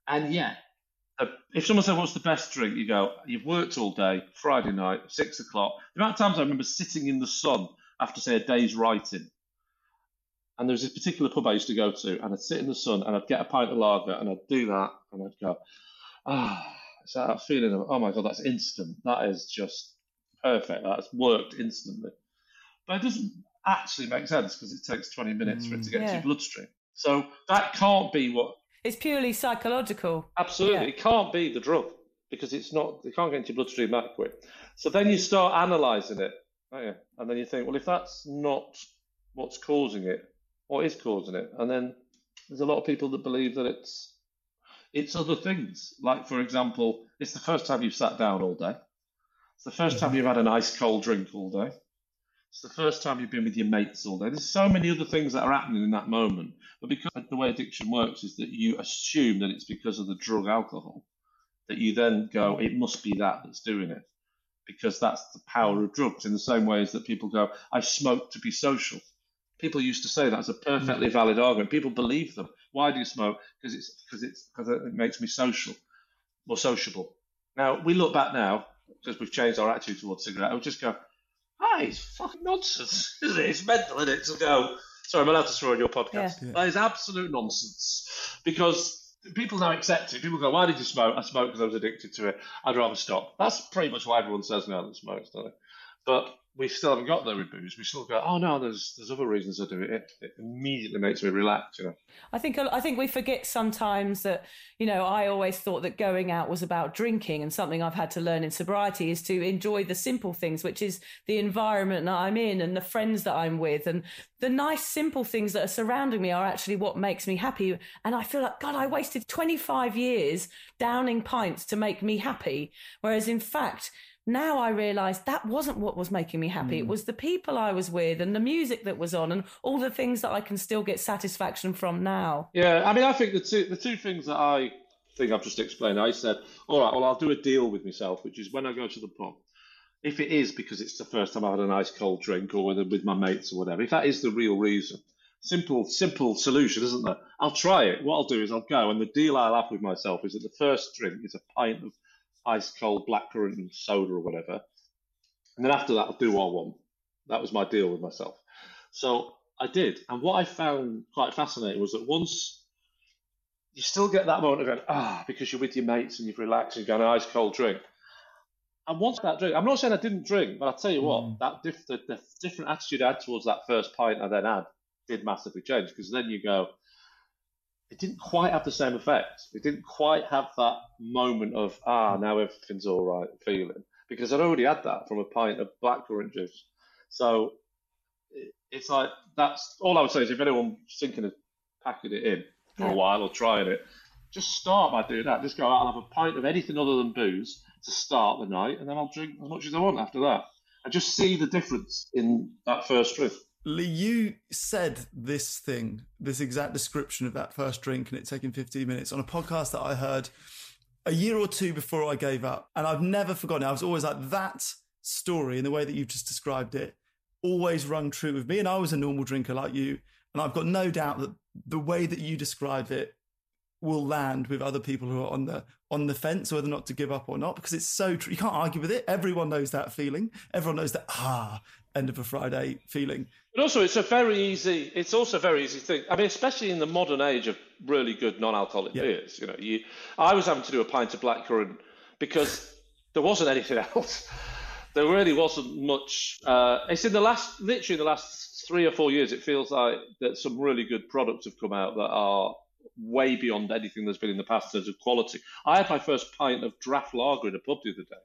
And yet, uh, if someone said, What's the best drink? You go, You've worked all day, Friday night, six o'clock. The amount of times I remember sitting in the sun after, say, a day's writing. And there was this particular pub I used to go to, and I'd sit in the sun and I'd get a pint of lager and I'd do that, and I'd go, ah, it's that feeling of, oh my God, that's instant. That is just perfect. That's worked instantly. But it doesn't actually make sense because it takes 20 minutes mm, for it to get yeah. to your bloodstream. So that can't be what. It's purely psychological. Absolutely. Yeah. It can't be the drug because it's not, it can't get into your bloodstream that quick. So then you start analysing it. And then you think, well, if that's not what's causing it, what is causing it? And then there's a lot of people that believe that it's it's other things. Like, for example, it's the first time you've sat down all day. It's the 1st time you've had an ice cold drink all day. It's the first time you've been with your mates all day. There's so many other things that are happening in that moment. But because the way addiction works is that you assume that it's because of the drug alcohol, that you then go, it must be that that's doing it. Because that's the power of drugs, in the same way as that people go, I smoke to be social. People used to say that's a perfectly valid argument. People believe them. Why do you smoke? Because it's because it's because it makes me social, more sociable. Now we look back now because we've changed our attitude towards cigarette. I would just go, "Ah, it's fucking nonsense, isn't it? It's mental, isn't it?" To go, sorry, I'm allowed to swear on your podcast. Yeah. That is absolute nonsense because people now accept it. People go, "Why did you smoke?" I smoked because I was addicted to it. I'd rather stop. That's pretty much what everyone says now that smokes, don't they? But we still haven't got there with booze. We still go, oh no, there's there's other reasons I do it. It, it immediately makes me relax, you know. I think I think we forget sometimes that you know I always thought that going out was about drinking, and something I've had to learn in sobriety is to enjoy the simple things, which is the environment that I'm in and the friends that I'm with, and the nice simple things that are surrounding me are actually what makes me happy. And I feel like God, I wasted 25 years downing pints to make me happy, whereas in fact now I realized that wasn't what was making me happy. Mm. It was the people I was with and the music that was on and all the things that I can still get satisfaction from now. Yeah, I mean, I think the two the two things that I think I've just explained. I said, all right, well, I'll do a deal with myself, which is when I go to the pub, if it is because it's the first time I've had a nice cold drink or with, with my mates or whatever, if that is the real reason, simple, simple solution, isn't there? I'll try it. What I'll do is I'll go, and the deal I'll have with myself is that the first drink is a pint of ice cold blackcurrant soda or whatever. And then after that, I'll do what I want. That was my deal with myself. So I did. And what I found quite fascinating was that once you still get that moment of going, ah, because you're with your mates and you've relaxed and you've got an ice cold drink. And once that drink, I'm not saying I didn't drink, but I'll tell you what, mm. that diff, the, the, different attitude I had towards that first pint I then had did massively change because then you go, it didn't quite have the same effect. It didn't quite have that moment of, ah, now everything's all right feeling because I'd already had that from a pint of blackcurrant juice. So it's like, that's all I would say is if anyone's thinking of packing it in, for yeah. a while or trying it, just start by doing that. Just go out and have a pint of anything other than booze to start the night, and then I'll drink as much as I want after that. And just see the difference in that first drink. Lee, you said this thing, this exact description of that first drink and it taking 15 minutes on a podcast that I heard a year or two before I gave up. And I've never forgotten it. I was always like, that story and the way that you've just described it always rung true with me. And I was a normal drinker like you. And I've got no doubt that the way that you describe it will land with other people who are on the on the fence whether or not to give up or not because it's so true. You can't argue with it. Everyone knows that feeling. Everyone knows that ah end of a Friday feeling. But also, it's a very easy. It's also a very easy thing. I mean, especially in the modern age of really good non-alcoholic yeah. beers. You know, you. I was having to do a pint of blackcurrant because there wasn't anything else. There really wasn't much. Uh, it's in the last, literally the last three or four years, it feels like that some really good products have come out that are way beyond anything that's been in the past in terms of quality. I had my first pint of draft lager in a pub the other day,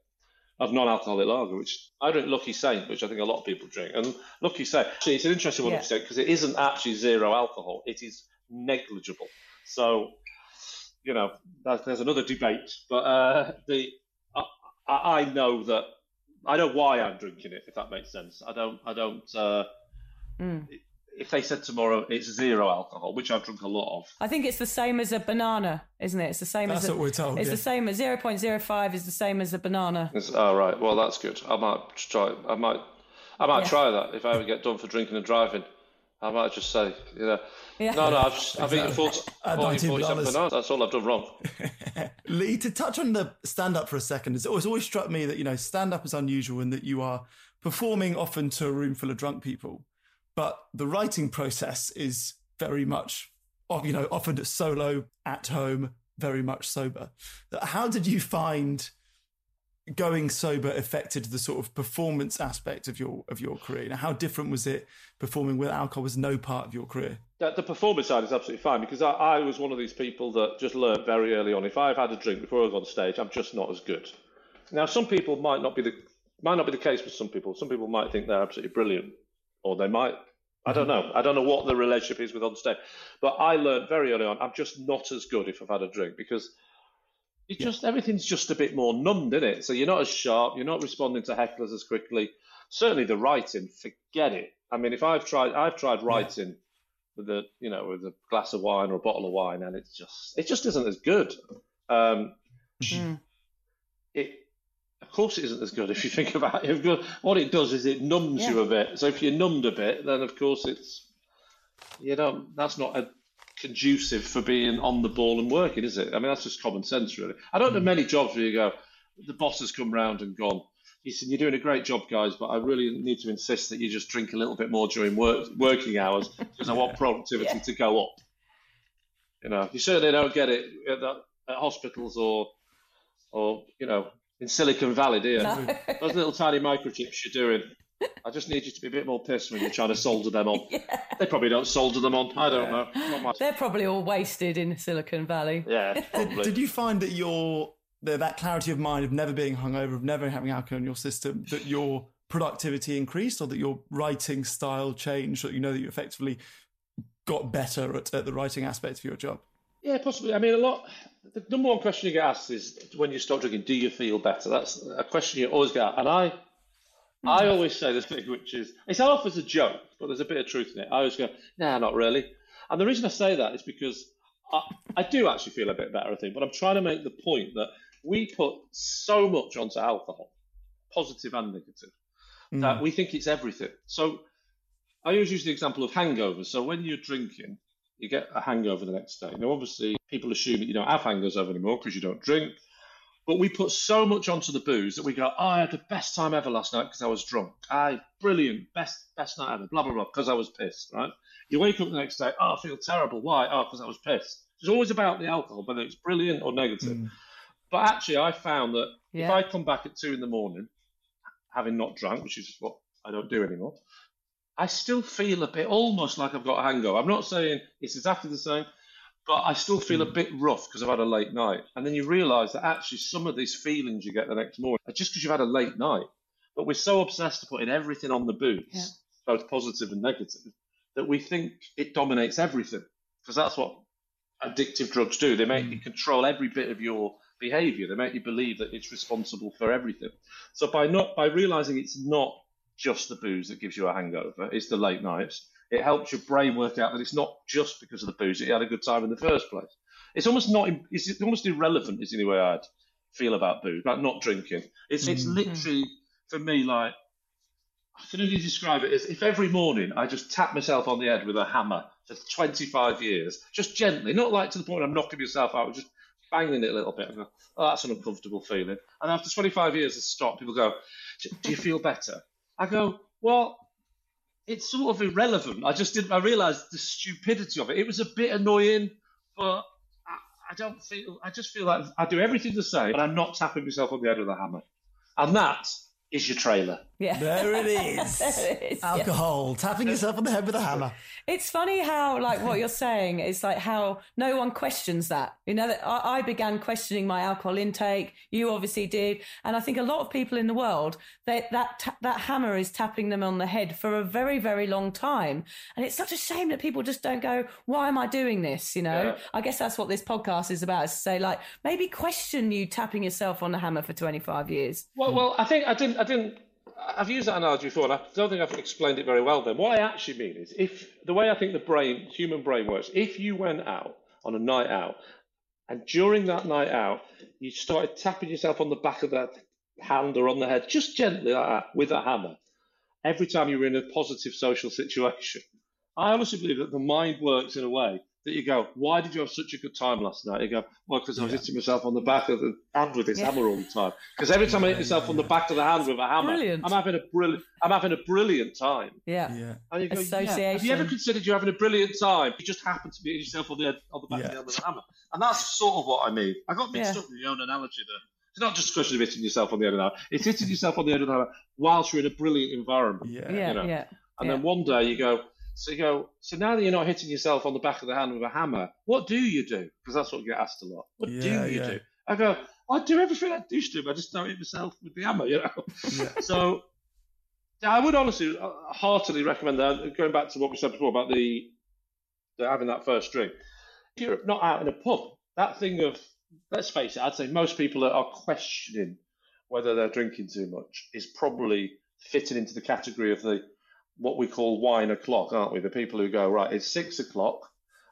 of non-alcoholic lager, which I drink Lucky Saint, which I think a lot of people drink. And Lucky Saint, actually, it's an interesting one yeah. because it isn't actually zero alcohol; it is negligible. So, you know, there's another debate. But uh, the I, I know that I know why I'm drinking it, if that makes sense. I don't. I don't. Uh, Mm. If they said tomorrow it's zero alcohol, which I've drunk a lot of, I think it's the same as a banana, isn't it? It's the same that's as a, what we're told. It's yeah. the same as zero point zero five is the same as a banana. It's, oh right, well that's good. I might try. I might. I might yeah. try that if I ever get done for drinking and driving. I might just say, you know, yeah. no, no, I've, just, I've eaten 40, 40 47 bananas. That's all I've done wrong. Lee, to touch on the stand up for a second, it's always, always struck me that, you know, stand up is unusual in that you are performing often to a room full of drunk people but the writing process is very much, you know, often solo at home, very much sober. How did you find going sober affected the sort of performance aspect of your of your career? Now, how different was it performing with alcohol was no part of your career? The, the performance side is absolutely fine because I, I, was one of these people that just learned very early on. If I've had a drink before I go on stage, I'm just not as good. Now, some people might not be the might not be the case with some people. Some people might think they're absolutely brilliant, or they might I don't know. I don't know what the relationship is with on stage, but I learned very early on. I'm just not as good if I've had a drink because it yeah. just everything's just a bit more numbed, isn't it? So you're not as sharp. You're not responding to hecklers as quickly. Certainly the writing, forget it. I mean, if I've tried, I've tried writing yeah. with a you know with a glass of wine or a bottle of wine, and it's just it just isn't as good. Um, mm. It of course it isn't as good if you think about it. What it does is it numbs yeah. you a bit. So if you're numbed a bit, then of course it's you know that's not a conducive for being on the ball and working, is it? I mean that's just common sense, really. I don't know hmm. many jobs where you go, the boss has come round and gone. He said, "You're doing a great job, guys, but I really need to insist that you just drink a little bit more during work, working hours because I want productivity yeah. to go up." You know, you certainly don't get it at, at hospitals or, or you know, in Silicon Valley, do you? No. Those little tiny microchips you're doing. I just need you to be a bit more pissed when you're trying to solder them on. Yeah. They probably don't solder them on. I don't know. They're probably all wasted in Silicon Valley. Yeah. did, did, you find that your that clarity of mind of never being hungover, of never having alcohol in your system, that your productivity increased, or that your writing style changed, that you know that you effectively got better at, at the writing aspect of your job? Yeah, possibly. I mean, a lot. The number one question you get asked is when you stop drinking, do you feel better? That's a question you always get. And I, mm-hmm. I always say this thing, which is it's off as a joke, but there's a bit of truth in it. I always go, nah, not really. And the reason I say that is because I, I do actually feel a bit better, I think, but I'm trying to make the point that we put so much onto alcohol, positive and negative, Mm. that we think it's everything. So I always use the example of hangovers. So when you're drinking, you get a hangover the next day. Now, obviously, people assume that you don't have hangovers anymore because you don't drink. But we put so much onto the booze that we go, oh, I had the best time ever last night because I was drunk. I brilliant, best best night ever, blah blah blah, because I was pissed, right? You wake up the next day, oh, I feel terrible. Why? Oh, because I was pissed. It's always about the alcohol, whether it's brilliant or negative. Mm. But actually, I found that if I come back at two in the morning, having not drank, which is what I don't do anymore, I still feel a bit almost like I've got a hangover. I'm not saying it's exactly the same, but I still feel a hmm. bit rough because I've had a late night. And then you realise that actually some of these feelings you get the next morning are just because you've had a late night. But we're so obsessed to putting everything on the booze, Yeah. both positive and negative, that we think it dominates everything. Because that's what addictive drugs do. They make you hmm. control every bit of your behavior. They make you believe that it's responsible for everything. So by not by realizing it's not just the booze that gives you a hangover, it's the late nights. It helps your brain work out that it's not just because of the booze that you had a good time in the first place. It's almost not. It's almost irrelevant. Is the way I'd feel about booze, about not drinking. It's it's mm-hmm. literally for me like I can only describe it as if every morning I just tap myself on the head with a hammer for 25 years, just gently, not like to the point I'm knocking myself out, just banging it a little bit. Go, oh, that's an uncomfortable feeling. And after 25 years of stop, people go, do you feel better? I go, well, it's sort of irrelevant. I just didn't. I realised the stupidity of it. It was a bit annoying, but I, I don't feel. I just feel like I do everything the same, but I'm not tapping myself on the head with a hammer. And that is your trailer. Yeah. There it is. There it is, yeah. Alcohol, tapping yourself on the head with a hammer. It's funny how, like, what you're saying is like how no one questions that. You know, that I, I began questioning my alcohol intake. You obviously did, and I think a lot of people in the world that that ta- that hammer is tapping them on the head for a very, very long time. And it's such a shame that people just don't go, "Why am I doing this?" You know. Yeah. I guess that's what this podcast is about: is to say, like, maybe question you tapping yourself on the hammer for 25 years. Well, well, I think I didn't. I didn't. I've used that analogy before, and I don't think I've explained it very well. Then, what I actually mean is, if the way I think the brain, human brain works, if you went out on a night out, and during that night out, you started tapping yourself on the back of that hand or on the head, just gently like that, with a hammer, every time you were in a positive social situation, I honestly believe that the mind works in a way that you go, why did you have such a good time last night? You go, well, because I was hitting myself on the back of the hand with this Yeah. hammer all the time. Because every time I hit myself on the back of the hand with a hammer, Brilliant. I'm having a brilliant, I'm having a brilliant time. Yeah. Yeah. And you go, yeah. Have you ever considered you're having a brilliant time? You just happen to be hitting yourself on the on the back of the hand with a hammer, and that's sort of what I mean. I got mixed Yeah. up with your own analogy there. It's not just a question of hitting yourself on the head of the hammer; it's hitting yourself on the head of the hammer whilst you're in a brilliant environment. Yeah. Yeah. you know. Yeah. And Yeah. then one day you go, so you go, so now that you're not hitting yourself on the back of the hand with a hammer, what do you do? Because that's what you get asked a lot. What Yeah, do you yeah. do? I go, I do everything I used to, but I just don't hit myself with the hammer, you know. Yeah. So, yeah, I would honestly, uh, heartily recommend that. Going back to what we said before about the, the having that first drink. If you're not out in a pub, that thing of, let's face it, I'd say most people are, are questioning whether they're drinking too much is probably fitting into the category of the what we call wine o'clock, aren't we? The people who go right, it's six o'clock.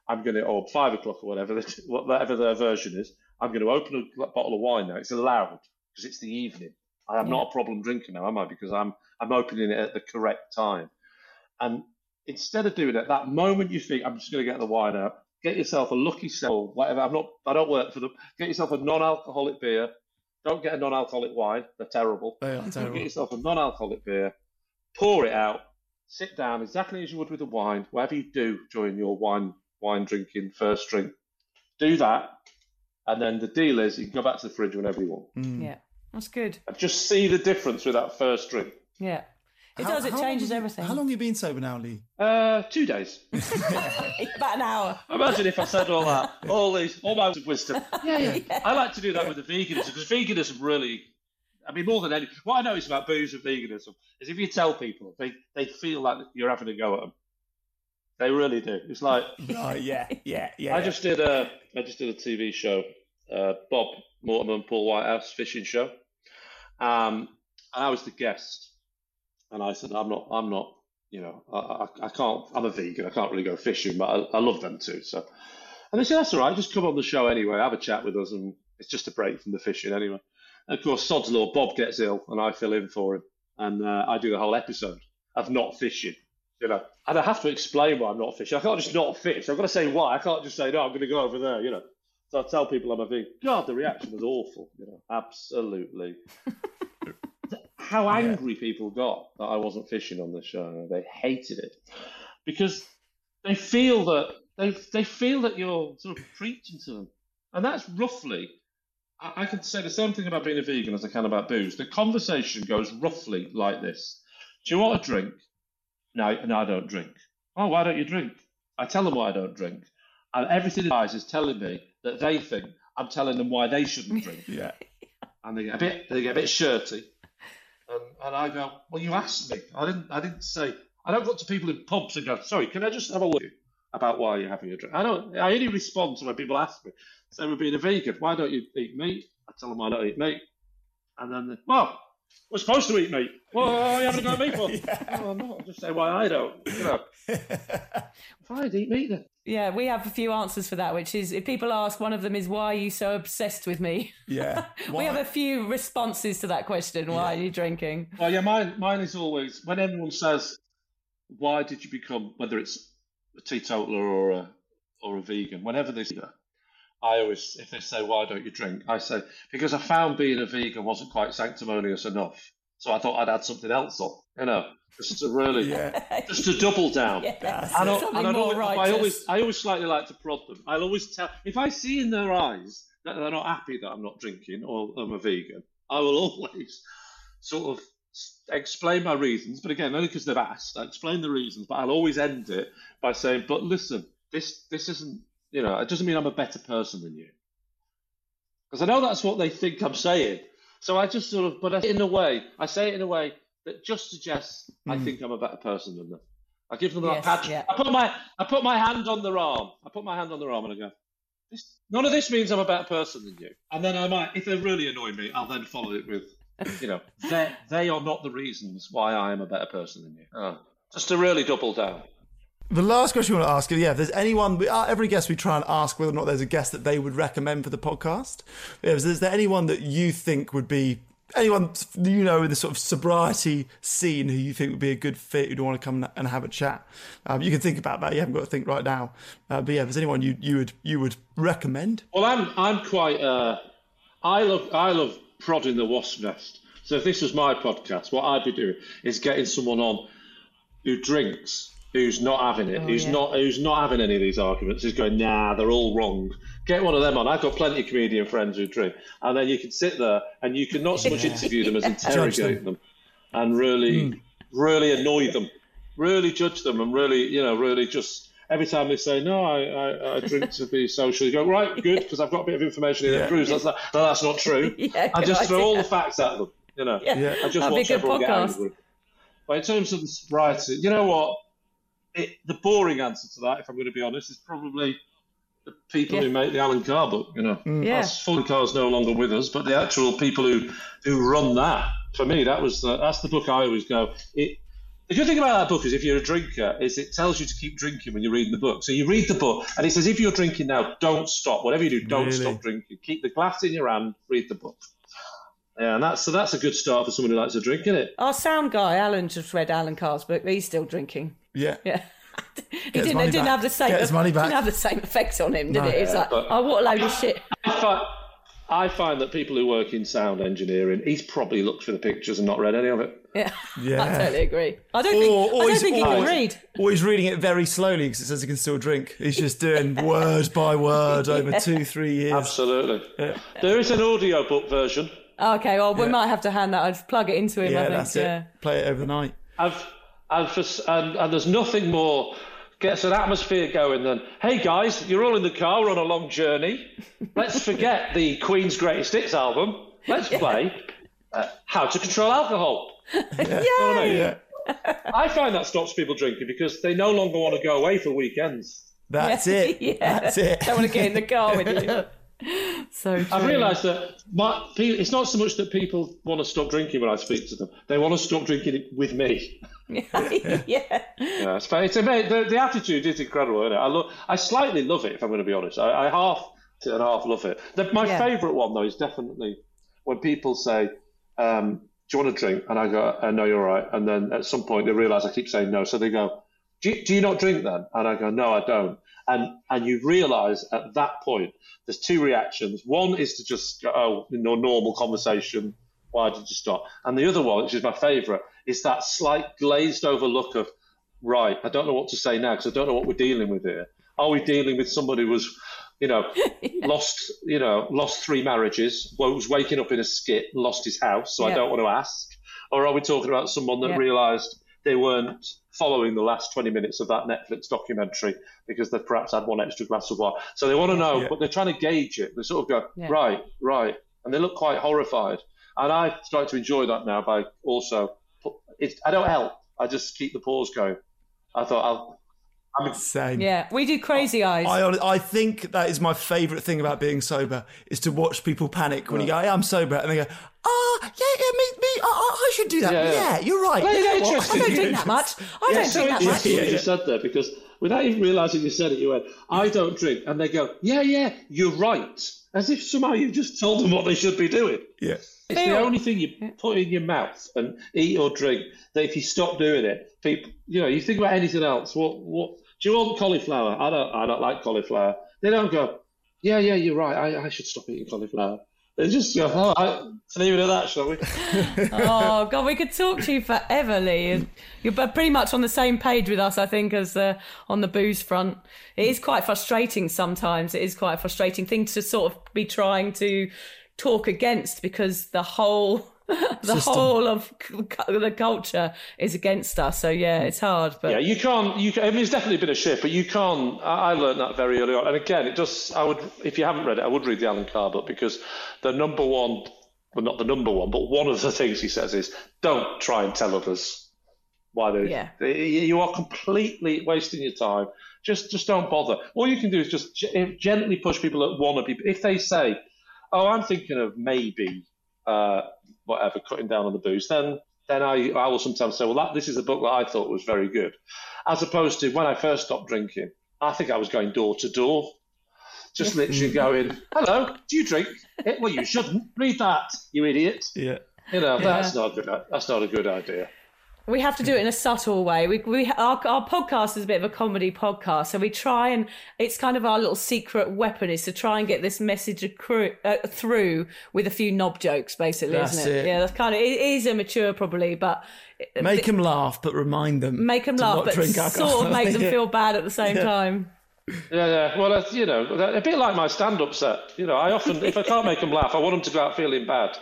I'm going to, or five o'clock or whatever, whatever their version is. I'm going to open a bottle of wine now. It's allowed because it's the evening. I am not a problem drinker now, am I? Because I'm I'm opening it at the correct time. And instead of doing it, that moment you think I'm just going to get the wine out, get yourself a Lucky Saint, whatever. I'm not. I don't work for them. Get yourself a non-alcoholic beer. Don't get a non-alcoholic wine. They're terrible. They are terrible. Get yourself a non-alcoholic beer. Pour it out. Sit down exactly as you would with a wine. Whatever you do during your wine wine drinking first drink, do that. And then the deal is you can go back to the fridge whenever you want. Mm. Yeah. That's good. And just see the difference with that first drink. Yeah. It How- does. It changes you- everything. How long have you been sober now, Lee? Uh, two days. About an hour. Imagine if I said all that, all these, all my wisdom. Yeah, yeah. I like to do that with the veganism because veganism really, I mean, more than any. What I notice about booze and veganism is if you tell people, they they feel like you're having a go at them. They really do. It's like Oh, yeah, yeah, yeah. I just did a I just did a TV show, uh, Bob Mortimer and Paul Whitehouse fishing show, um, and I was the guest, and I said I'm not I'm not you know I, I, I can't I'm a vegan I can't really go fishing but I, I love them too so And they said, that's all right, just come on the show anyway, have a chat with us, and it's just a break from the fishing anyway. Of course, Sod's Law, Bob gets ill, and I fill in for him, and uh, I do the whole episode of not fishing. You know, and I have to explain why I'm not fishing. I can't just not fish. I've got to say why. I can't just say no. I'm going to go over there. You know, so I tell people I'm a vegan. God, the reaction was awful. You know, absolutely. How angry people got that I wasn't fishing on the show. They hated it because they feel that they they feel that you're sort of preaching to them, and that's roughly. I, I can say the same thing about being a vegan as I can about booze. The conversation goes roughly like this: Do you want a drink? No, no, I don't drink. Oh, why don't you drink? I tell them why I don't drink, and everything in eyes is telling me that they think I'm telling them why they shouldn't drink. Yeah. and they get a bit they get a bit shirty, and, and I go, well, you asked me. I didn't I didn't say. I don't go to people in pubs and go, sorry, can I just have a word about why you're having a drink? I don't. I only respond to when people ask me. Say we're being a vegan. Why don't you eat meat? I tell them I don't eat meat, and then they, well, we're supposed to eat meat. Well, are you having a go at me for? No, I'm not. I just say why I don't. You know, fine, eat meat then. Yeah, we have a few answers for that, which is if people ask, one of them is, why are you so obsessed with me? Yeah. we have a few responses to that question. Why are you drinking? Well, yeah, mine mine is always when everyone says, "Why did you become?" Whether it's a teetotaler or a or a vegan, whenever they say that, I always, if they say, "Why don't you drink?" I say, "Because I found being a vegan wasn't quite sanctimonious enough, so I thought I'd add something else on." You know, just to really, Yeah. just to double down. Yeah. And, I, and I'd always, I always, I always slightly like to prod them. I'll always tell if I see in their eyes that they're not happy that I'm not drinking or I'm a vegan. I will always sort of explain my reasons. But again, only because they've asked, I explain the reasons. But I'll always end it by saying, "But listen, this this isn't, you know, it doesn't mean I'm a better person than you." Because I know that's what they think I'm saying. So I just sort of, but I, in a way, I say it in a way that just suggests I hmm. think I'm a better person than them. I give them that Yes, pat. yeah. I put my I put my hand on their arm. I put my hand on their arm and I go, this, none of this means I'm a better person than you. And then I might, if they really annoy me, I'll then follow it with, you know, they they are not the reasons why I am a better person than you. Oh. Just to really double down. The last question I want to ask is, yeah, if there's anyone, we, uh, every guest we try and ask whether or not there's a guest that they would recommend for the podcast. Yeah, is, is there anyone that you think would be, anyone you know in the sort of sobriety scene who you think would be a good fit, who'd want to come and have a chat? Um, you can think about that. You haven't got to think right now. Uh, but yeah, if there's anyone you, you would you would recommend? Well, I'm I'm quite. Uh, I love I love prodding the wasp nest. So if this was my podcast, what I'd be doing is getting someone on who drinks, who's not having it, oh, who's yeah. not who's not having any of these arguments, who's going, nah, they're all wrong. Get one of them on. I've got plenty of comedian friends who drink, and then you can sit there and you can not so much interview them as interrogate them. and really, hmm. really annoy them, really judge them, and really, you know, really just every time they say no, I, I, I drink to be social, you go right, good, because I've got a bit of information here that proves that's not, no, that's not true. Yeah, I just throw all the facts at them, you know. Yeah. Yeah. I just That'd be a watch good everyone get podcast. angry. But in terms of the sobriety, you know what? It, the boring answer to that, if I'm going to be honest, is probably the people who make the Allen Carr book. You know, mm. Yeah. that's Allen Carr's no longer with us, but the actual people who who run that, for me, that was the, that's the book I always go. It, the good thing about that book is if you're a drinker, is it tells you to keep drinking when you're reading the book. So you read the book, and it says if you're drinking now, don't stop. Whatever you do, don't Really? stop drinking. Keep the glass in your hand. Read the book. Yeah, and that's so that's a good start for someone who likes to drink, isn't it? Our sound guy, Alan, just read Allen Carr's book, he's still drinking. Yeah. Yeah. he didn't, it didn't back. have the same Get his money back. didn't have the same effect on him, did No. it? It's like, but- oh, what a load of shit. I find, I find that people who work in sound engineering, he's probably looked for the pictures and not read any of it. Yeah, Yeah. I totally agree. I don't think, Or- or I don't he's think he can read. Or he's reading it very slowly because it says he can still drink. He's just doing word by word over two, three years. Absolutely. There is an audio book version. Okay, well, we Yeah. might have to hand that. I'd plug it into him. I Yeah, think. that's yeah. it. Play it overnight. I've, I've just, and, and there's nothing more gets an atmosphere going than, hey guys, you're all in the car, we're on a long journey. Let's forget the Queen's Greatest Hits album. Let's play uh, How to Control Alcohol. You know what I mean? Yeah. I find that stops people drinking because they no longer want to go away for weekends. That's Yeah. it. Yeah. That's it. Don't want to get in the car with you. So true. I've realised that my, it's not so much that people want to stop drinking when I speak to them; they want to stop drinking with me. Yeah. Yeah, it's, it's the, the attitude is incredible, isn't it? I love, I slightly love it, if I'm going to be honest. I, I half and half love it. The, my Yeah. favourite one though is definitely when people say, um, "Do you want a drink?" and I go, uh, "No, you're right. And then at some point they realise I keep saying no, so they go, "Do you, do you not drink then?" And I go, "No, I don't." And and you realise at that point there's two reactions. One is to just go, "Oh, you know, normal conversation." Why did you stop? And the other one, which is my favourite, is that slight glazed over look of, right, I don't know what to say now because I don't know what we're dealing with here. Are we dealing with somebody who was, you know, lost, you know, lost three marriages, was waking up in a skit lost his house, so I don't want to ask? Or are we talking about someone that Yeah. realised they weren't following the last 20 minutes of that Netflix documentary because they've perhaps had one extra glass of wine? So they want to know, Yeah. but they're trying to gauge it. They sort of go, Yeah. right, right. And they look quite horrified. And I start to enjoy that now by also, it, I don't help. I just keep the pause going. I thought I'll, I mean, Same. Yeah, we do crazy eyes. I, I think that is my favourite thing about being sober is to watch people panic when you go, hey, I'm sober. And they go, oh, yeah, yeah, me, me, I, I I should do that. Yeah, Yeah, yeah. you're right. Well, You know yeah, what? I don't drink that much. I yeah, don't so drink that much. what you said there because without even realising you said it, you went, I don't drink. And they go, yeah, yeah, you're right. As if somehow you've just told them what they should be doing. Yeah. It's the only thing you put in your mouth and eat or drink that if you stop doing it, people, you know, you think about anything else. What, what, do you want cauliflower? I don't, I don't like cauliflower. They don't go, yeah, yeah, you're right. I, I should stop eating cauliflower. They just go, oh, I, leave it at that, shall we? oh god, we could talk to you forever, Lee. You're pretty much on the same page with us, I think, as uh, on the booze front. It is quite frustrating sometimes. It is quite a frustrating thing to sort of be trying to talk against because the whole. The System. whole of the culture is against us, so yeah, it's hard. But Yeah, you can't. You can, I mean, it's definitely been a shift, but you can't. I, I learned that very early on. And again, it does. I would, if you haven't read it, I would read the Allen Carr book because the number one, well, not the number one, but one of the things he says is, don't try and tell others why they. Yeah. they- You are completely wasting your time. Just, just don't bother. All you can do is just ge- gently push people that want to be. If they say, "Oh, I'm thinking of maybe." Uh, whatever, cutting down on the booze, then then I, I will sometimes say, well, that, this is a book that I thought was very good. As opposed to when I first stopped drinking, I think I was going door to door, just literally going, hello, do you drink? Eh, Well, you shouldn't. Read that, you idiot. Yeah. You know, that's not a good, that's not a good idea. We have to do it in a subtle way. We, we our, our podcast is a bit of a comedy podcast, so we try and it's kind of our little secret weapon is to try and get this message accru- uh, through with a few knob jokes, basically, That's isn't it? it. Yeah, that's kind of it is immature probably, but Make them laugh, but remind them. make them to laugh, not but drink alcohol. sort of make them feel bad at the same time. Yeah, yeah. Well, that's, you know, a bit like my stand-up set. You know, I often, if I can't make them laugh, I want them to go out feeling bad.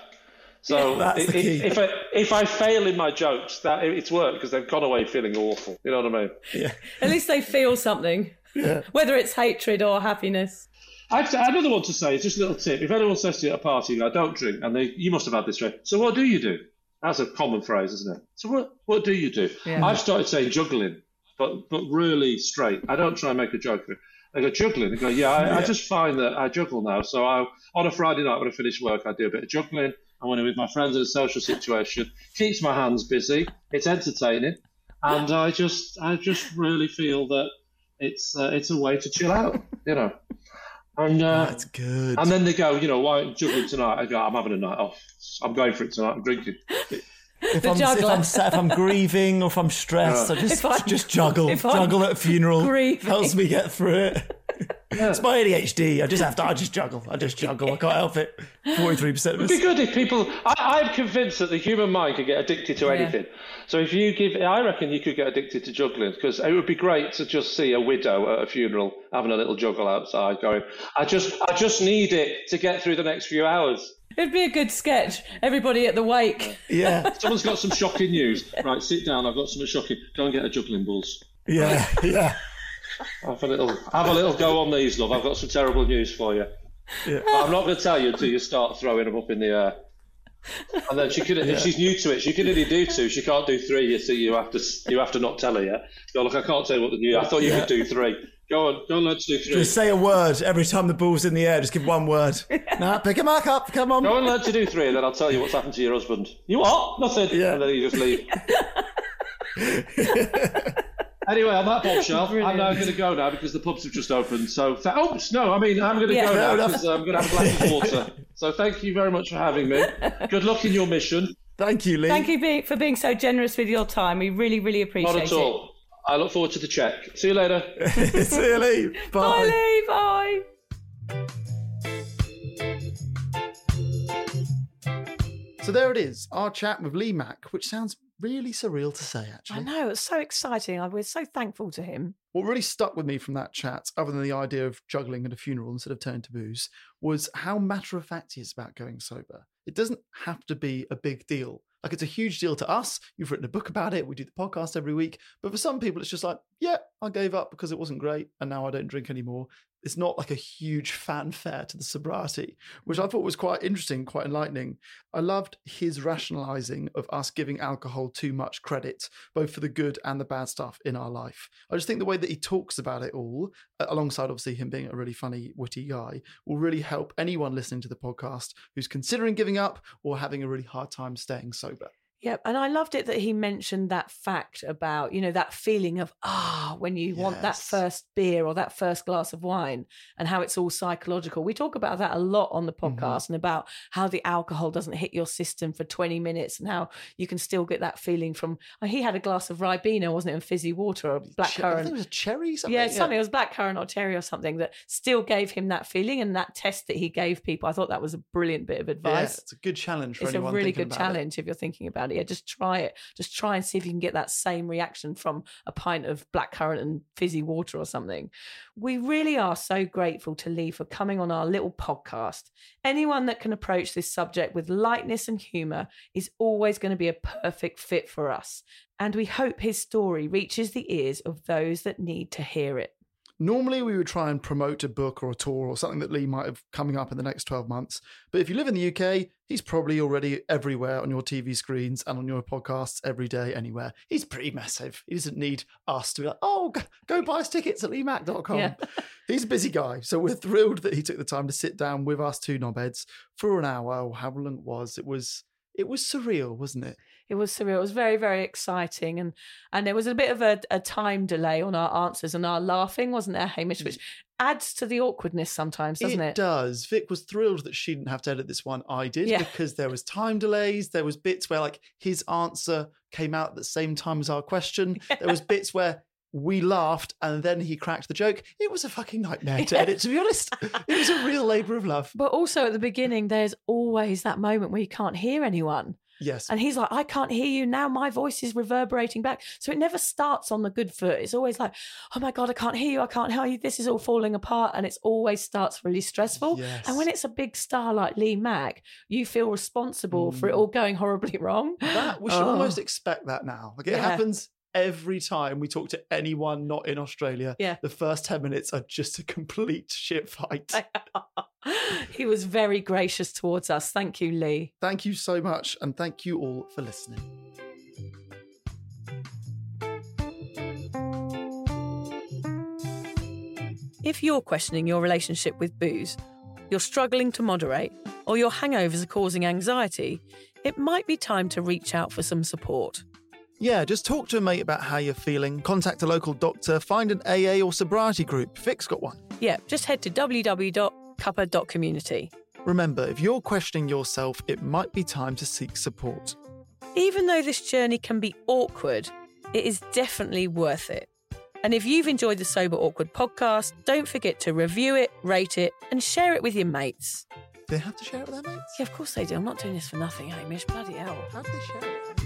So That's i- the if I if I fail in my jokes, that it's worked because they've gone away feeling awful. You know what I mean? Yeah. At least they feel something, Yeah. whether it's hatred or happiness. I've, another one to say, it's just a little tip. If anyone says to you at a party, you I don't drink, and they, you must have had this right. So what do you do? That's a common phrase, isn't it? So what, what do you do? Yeah. I've started saying juggling, but but really straight. I don't try and make a joke of it. I go juggling. I go, yeah, I, I just find that I juggle now. So I, on a Friday night when I finish work, I do a bit of juggling. And when I'm with my friends in a social situation, keeps my hands busy. It's entertaining, and I just I just really feel that it's uh, it's a way to chill out, you know. And uh, That's good. and then they go, you know, why aren't you juggling tonight? I go, I'm having a night off. I'm going for it tonight. I'm drinking. if, I'm, if. I'm sad, if I'm grieving or if I'm stressed, I just If I'm- just juggle. Juggle at a funeral grieving. helps me get through it. It's my ADHD. I just have to. I just juggle. I just juggle. I can't help it. Forty-three percent of It'd be good if people. I, I'm convinced that the human mind can get addicted to anything. So if you give, I reckon you could get addicted to juggling because it would be great to just see a widow at a funeral having a little juggle outside, going, "I just, I just need it to get through the next few hours." It'd be a good sketch. Everybody at the wake. Yeah, Someone's got some shocking news. Right, sit down. I've got something shocking. Go and get a juggling balls. yeah, yeah. Have a little, have a little go on these, love. I've got some terrible news for you. Yeah. I'm not going to tell you until you start throwing them up in the air. And then she could, if she's new to it, she can only do two. She can't do three. You see, you have to, you have to not tell her yet. Go look. I can't tell you what the new. I thought you could do three. Go on, go on, let's do three. Just say a word every time the ball's in the air. Just give one word. nah, pick him back up. Come on. Go and learn to do three, and then I'll tell you what's happened to your husband. You what? Nothing. Yeah. And then you just leave. Anyway, on that bombshell, I'm now going to go now because the pubs have just opened. So, th- oh no, I mean I'm going to Yeah. go Fair now enough. because I'm going to have a glass of water. So, thank you very much for having me. Good luck in your mission. Thank you, Lee. Thank you for being so generous with your time. We really, really appreciate it. Not at it. all. I look forward to the check. See you later. See you, Lee. Bye. Bye, Lee. Bye. So there it is, our chat with Lee Mack, which sounds really surreal to say, actually. I know, it's so exciting. We're so thankful to him. What really stuck with me from that chat, other than the idea of juggling at a funeral instead of turning to booze, was how matter of fact he is about going sober. It doesn't have to be a big deal. Like it's a huge deal to us. You've written a book about it. We do the podcast every week. But for some people, it's just like, yeah, I gave up because it wasn't great and now I don't drink anymore. It's not like a huge fanfare to the sobriety, which I thought was quite interesting, quite enlightening. I loved his rationalizing of us giving alcohol too much credit, both for the good and the bad stuff in our life. I just think the way that he talks about it all, alongside obviously him being a really funny, witty guy, will really help anyone listening to the podcast who's considering giving up or having a really hard time staying sober. Yep. And I loved it that he mentioned that fact about, you know, that feeling of, ah, when you want that first beer or that first glass of wine and how it's all psychological. We talk about that a lot on the Mhm. podcast and about how the alcohol doesn't hit your system for 20 minutes and how you can still get that feeling from, oh, he had a glass of Ribena, wasn't it? And fizzy water or Che- I blackcurrant. think it was a cherry something. Yeah, something. It was blackcurrant or cherry or something that still gave him that feeling. And that test that he gave people, I thought that was a brilliant bit of Yeah, advice. it's a good challenge for it's a really good about it. challenge if you're thinking about it. Yeah, just try it. Just try and see if you can get that same reaction from a pint of blackcurrant and fizzy water or something. We really are so grateful to Lee for coming on our little podcast. Anyone that can approach this subject with lightness and humour is always going to be a perfect fit for us. And we hope his story reaches the ears of those that need to hear it. Normally, we would try and promote a book or a tour or something that Lee might have coming up in the next 12 months. But if you live in the UK, he's probably already everywhere on your TV screens and on your podcasts every day, anywhere. He's pretty massive. He doesn't need us to be like, oh, go, buy us tickets at leemack.com. Yeah. he's a busy guy. So we're thrilled that he took the time to sit down with us two knobheads for an hour or however long it was. It was. It was surreal, wasn't it? It was surreal. It was very, very exciting, and and there was a bit of a, a time delay on our answers and our laughing, wasn't there, Hamish? Mm. Which adds to the awkwardness sometimes, doesn't it? It does. Vic was thrilled that she didn't have to edit this one. I did Yeah. because there was time delays. There was bits where like his answer came out at the same time as our question. There was bits where we laughed and then he cracked the joke. It was a fucking nightmare to edit, to be honest. It was a real labour of love. But also at the beginning, there's always that moment where you can't hear anyone. Yes. And he's like, I can't hear you now. My voice is reverberating back. So it never starts on the good foot. It's always like, oh my God, I can't hear you. I can't hear you. This is all falling apart. And it's always starts really stressful. Yes. And when it's a big star like Lee Mack, you feel responsible for it Mm. all going horribly wrong. that we should Oh. almost expect that now. Like it Yeah. happens every time we talk to anyone not in Australia. Yeah. The first 10 minutes are just a complete shit fight. he was very gracious towards us. Thank you, Lee. Thank you so much, and thank you all for listening. If you're questioning your relationship with booze, you're struggling to moderate, or your hangovers are causing anxiety, it might be time to reach out for some support. Yeah, just talk to a mate about how you're feeling, contact a local doctor, find an AA or sobriety group. Vic's got one. Yeah, just head to www.cuppa.community. Remember, if you're questioning yourself, it might be time to seek support. Even though this journey can be awkward, it is definitely worth it. And if you've enjoyed the Sober Awkward podcast, don't forget to review it, rate it, and share it with your mates. They have to share it with their mates? Yeah, of course they do. I'm not doing this for nothing, Hamish. Bloody hell. How do they share it?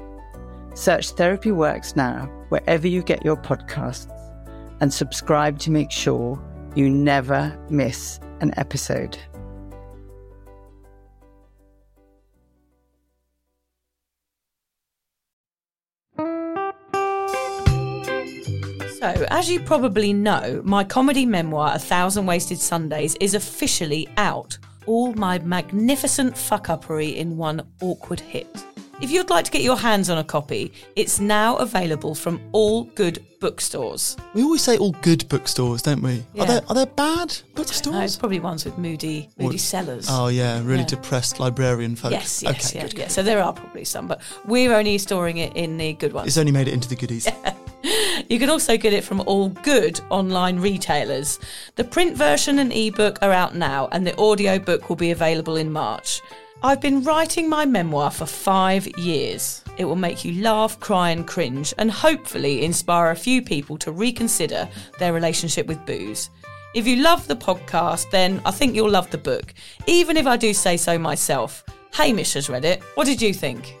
Search Therapy Works now wherever you get your podcasts and subscribe to make sure you never miss an episode. So, as you probably know, my comedy memoir, A Thousand Wasted Sundays, is officially out. All my magnificent fuck in one awkward hit. If you'd like to get your hands on a copy, it's now available from all good bookstores. We always say all good bookstores, don't we? Yeah. Are there are there bad No, bookstores? probably ones with moody, moody Or- sellers. Oh yeah, really Yeah. depressed librarian folks. Yes, yes, okay, yeah, good, yeah. good. So there are probably some, but we're only storing it in the good ones. It's only made it into the goodies. You can also get it from all good online retailers. The print version and ebook are out now, and the audiobook will be available in March. I've been writing my memoir for five years. It will make you laugh, cry, and cringe, and hopefully inspire a few people to reconsider their relationship with booze. If you love the podcast, then I think you'll love the book, even if I do say so myself. Hamish has read it. What did you think?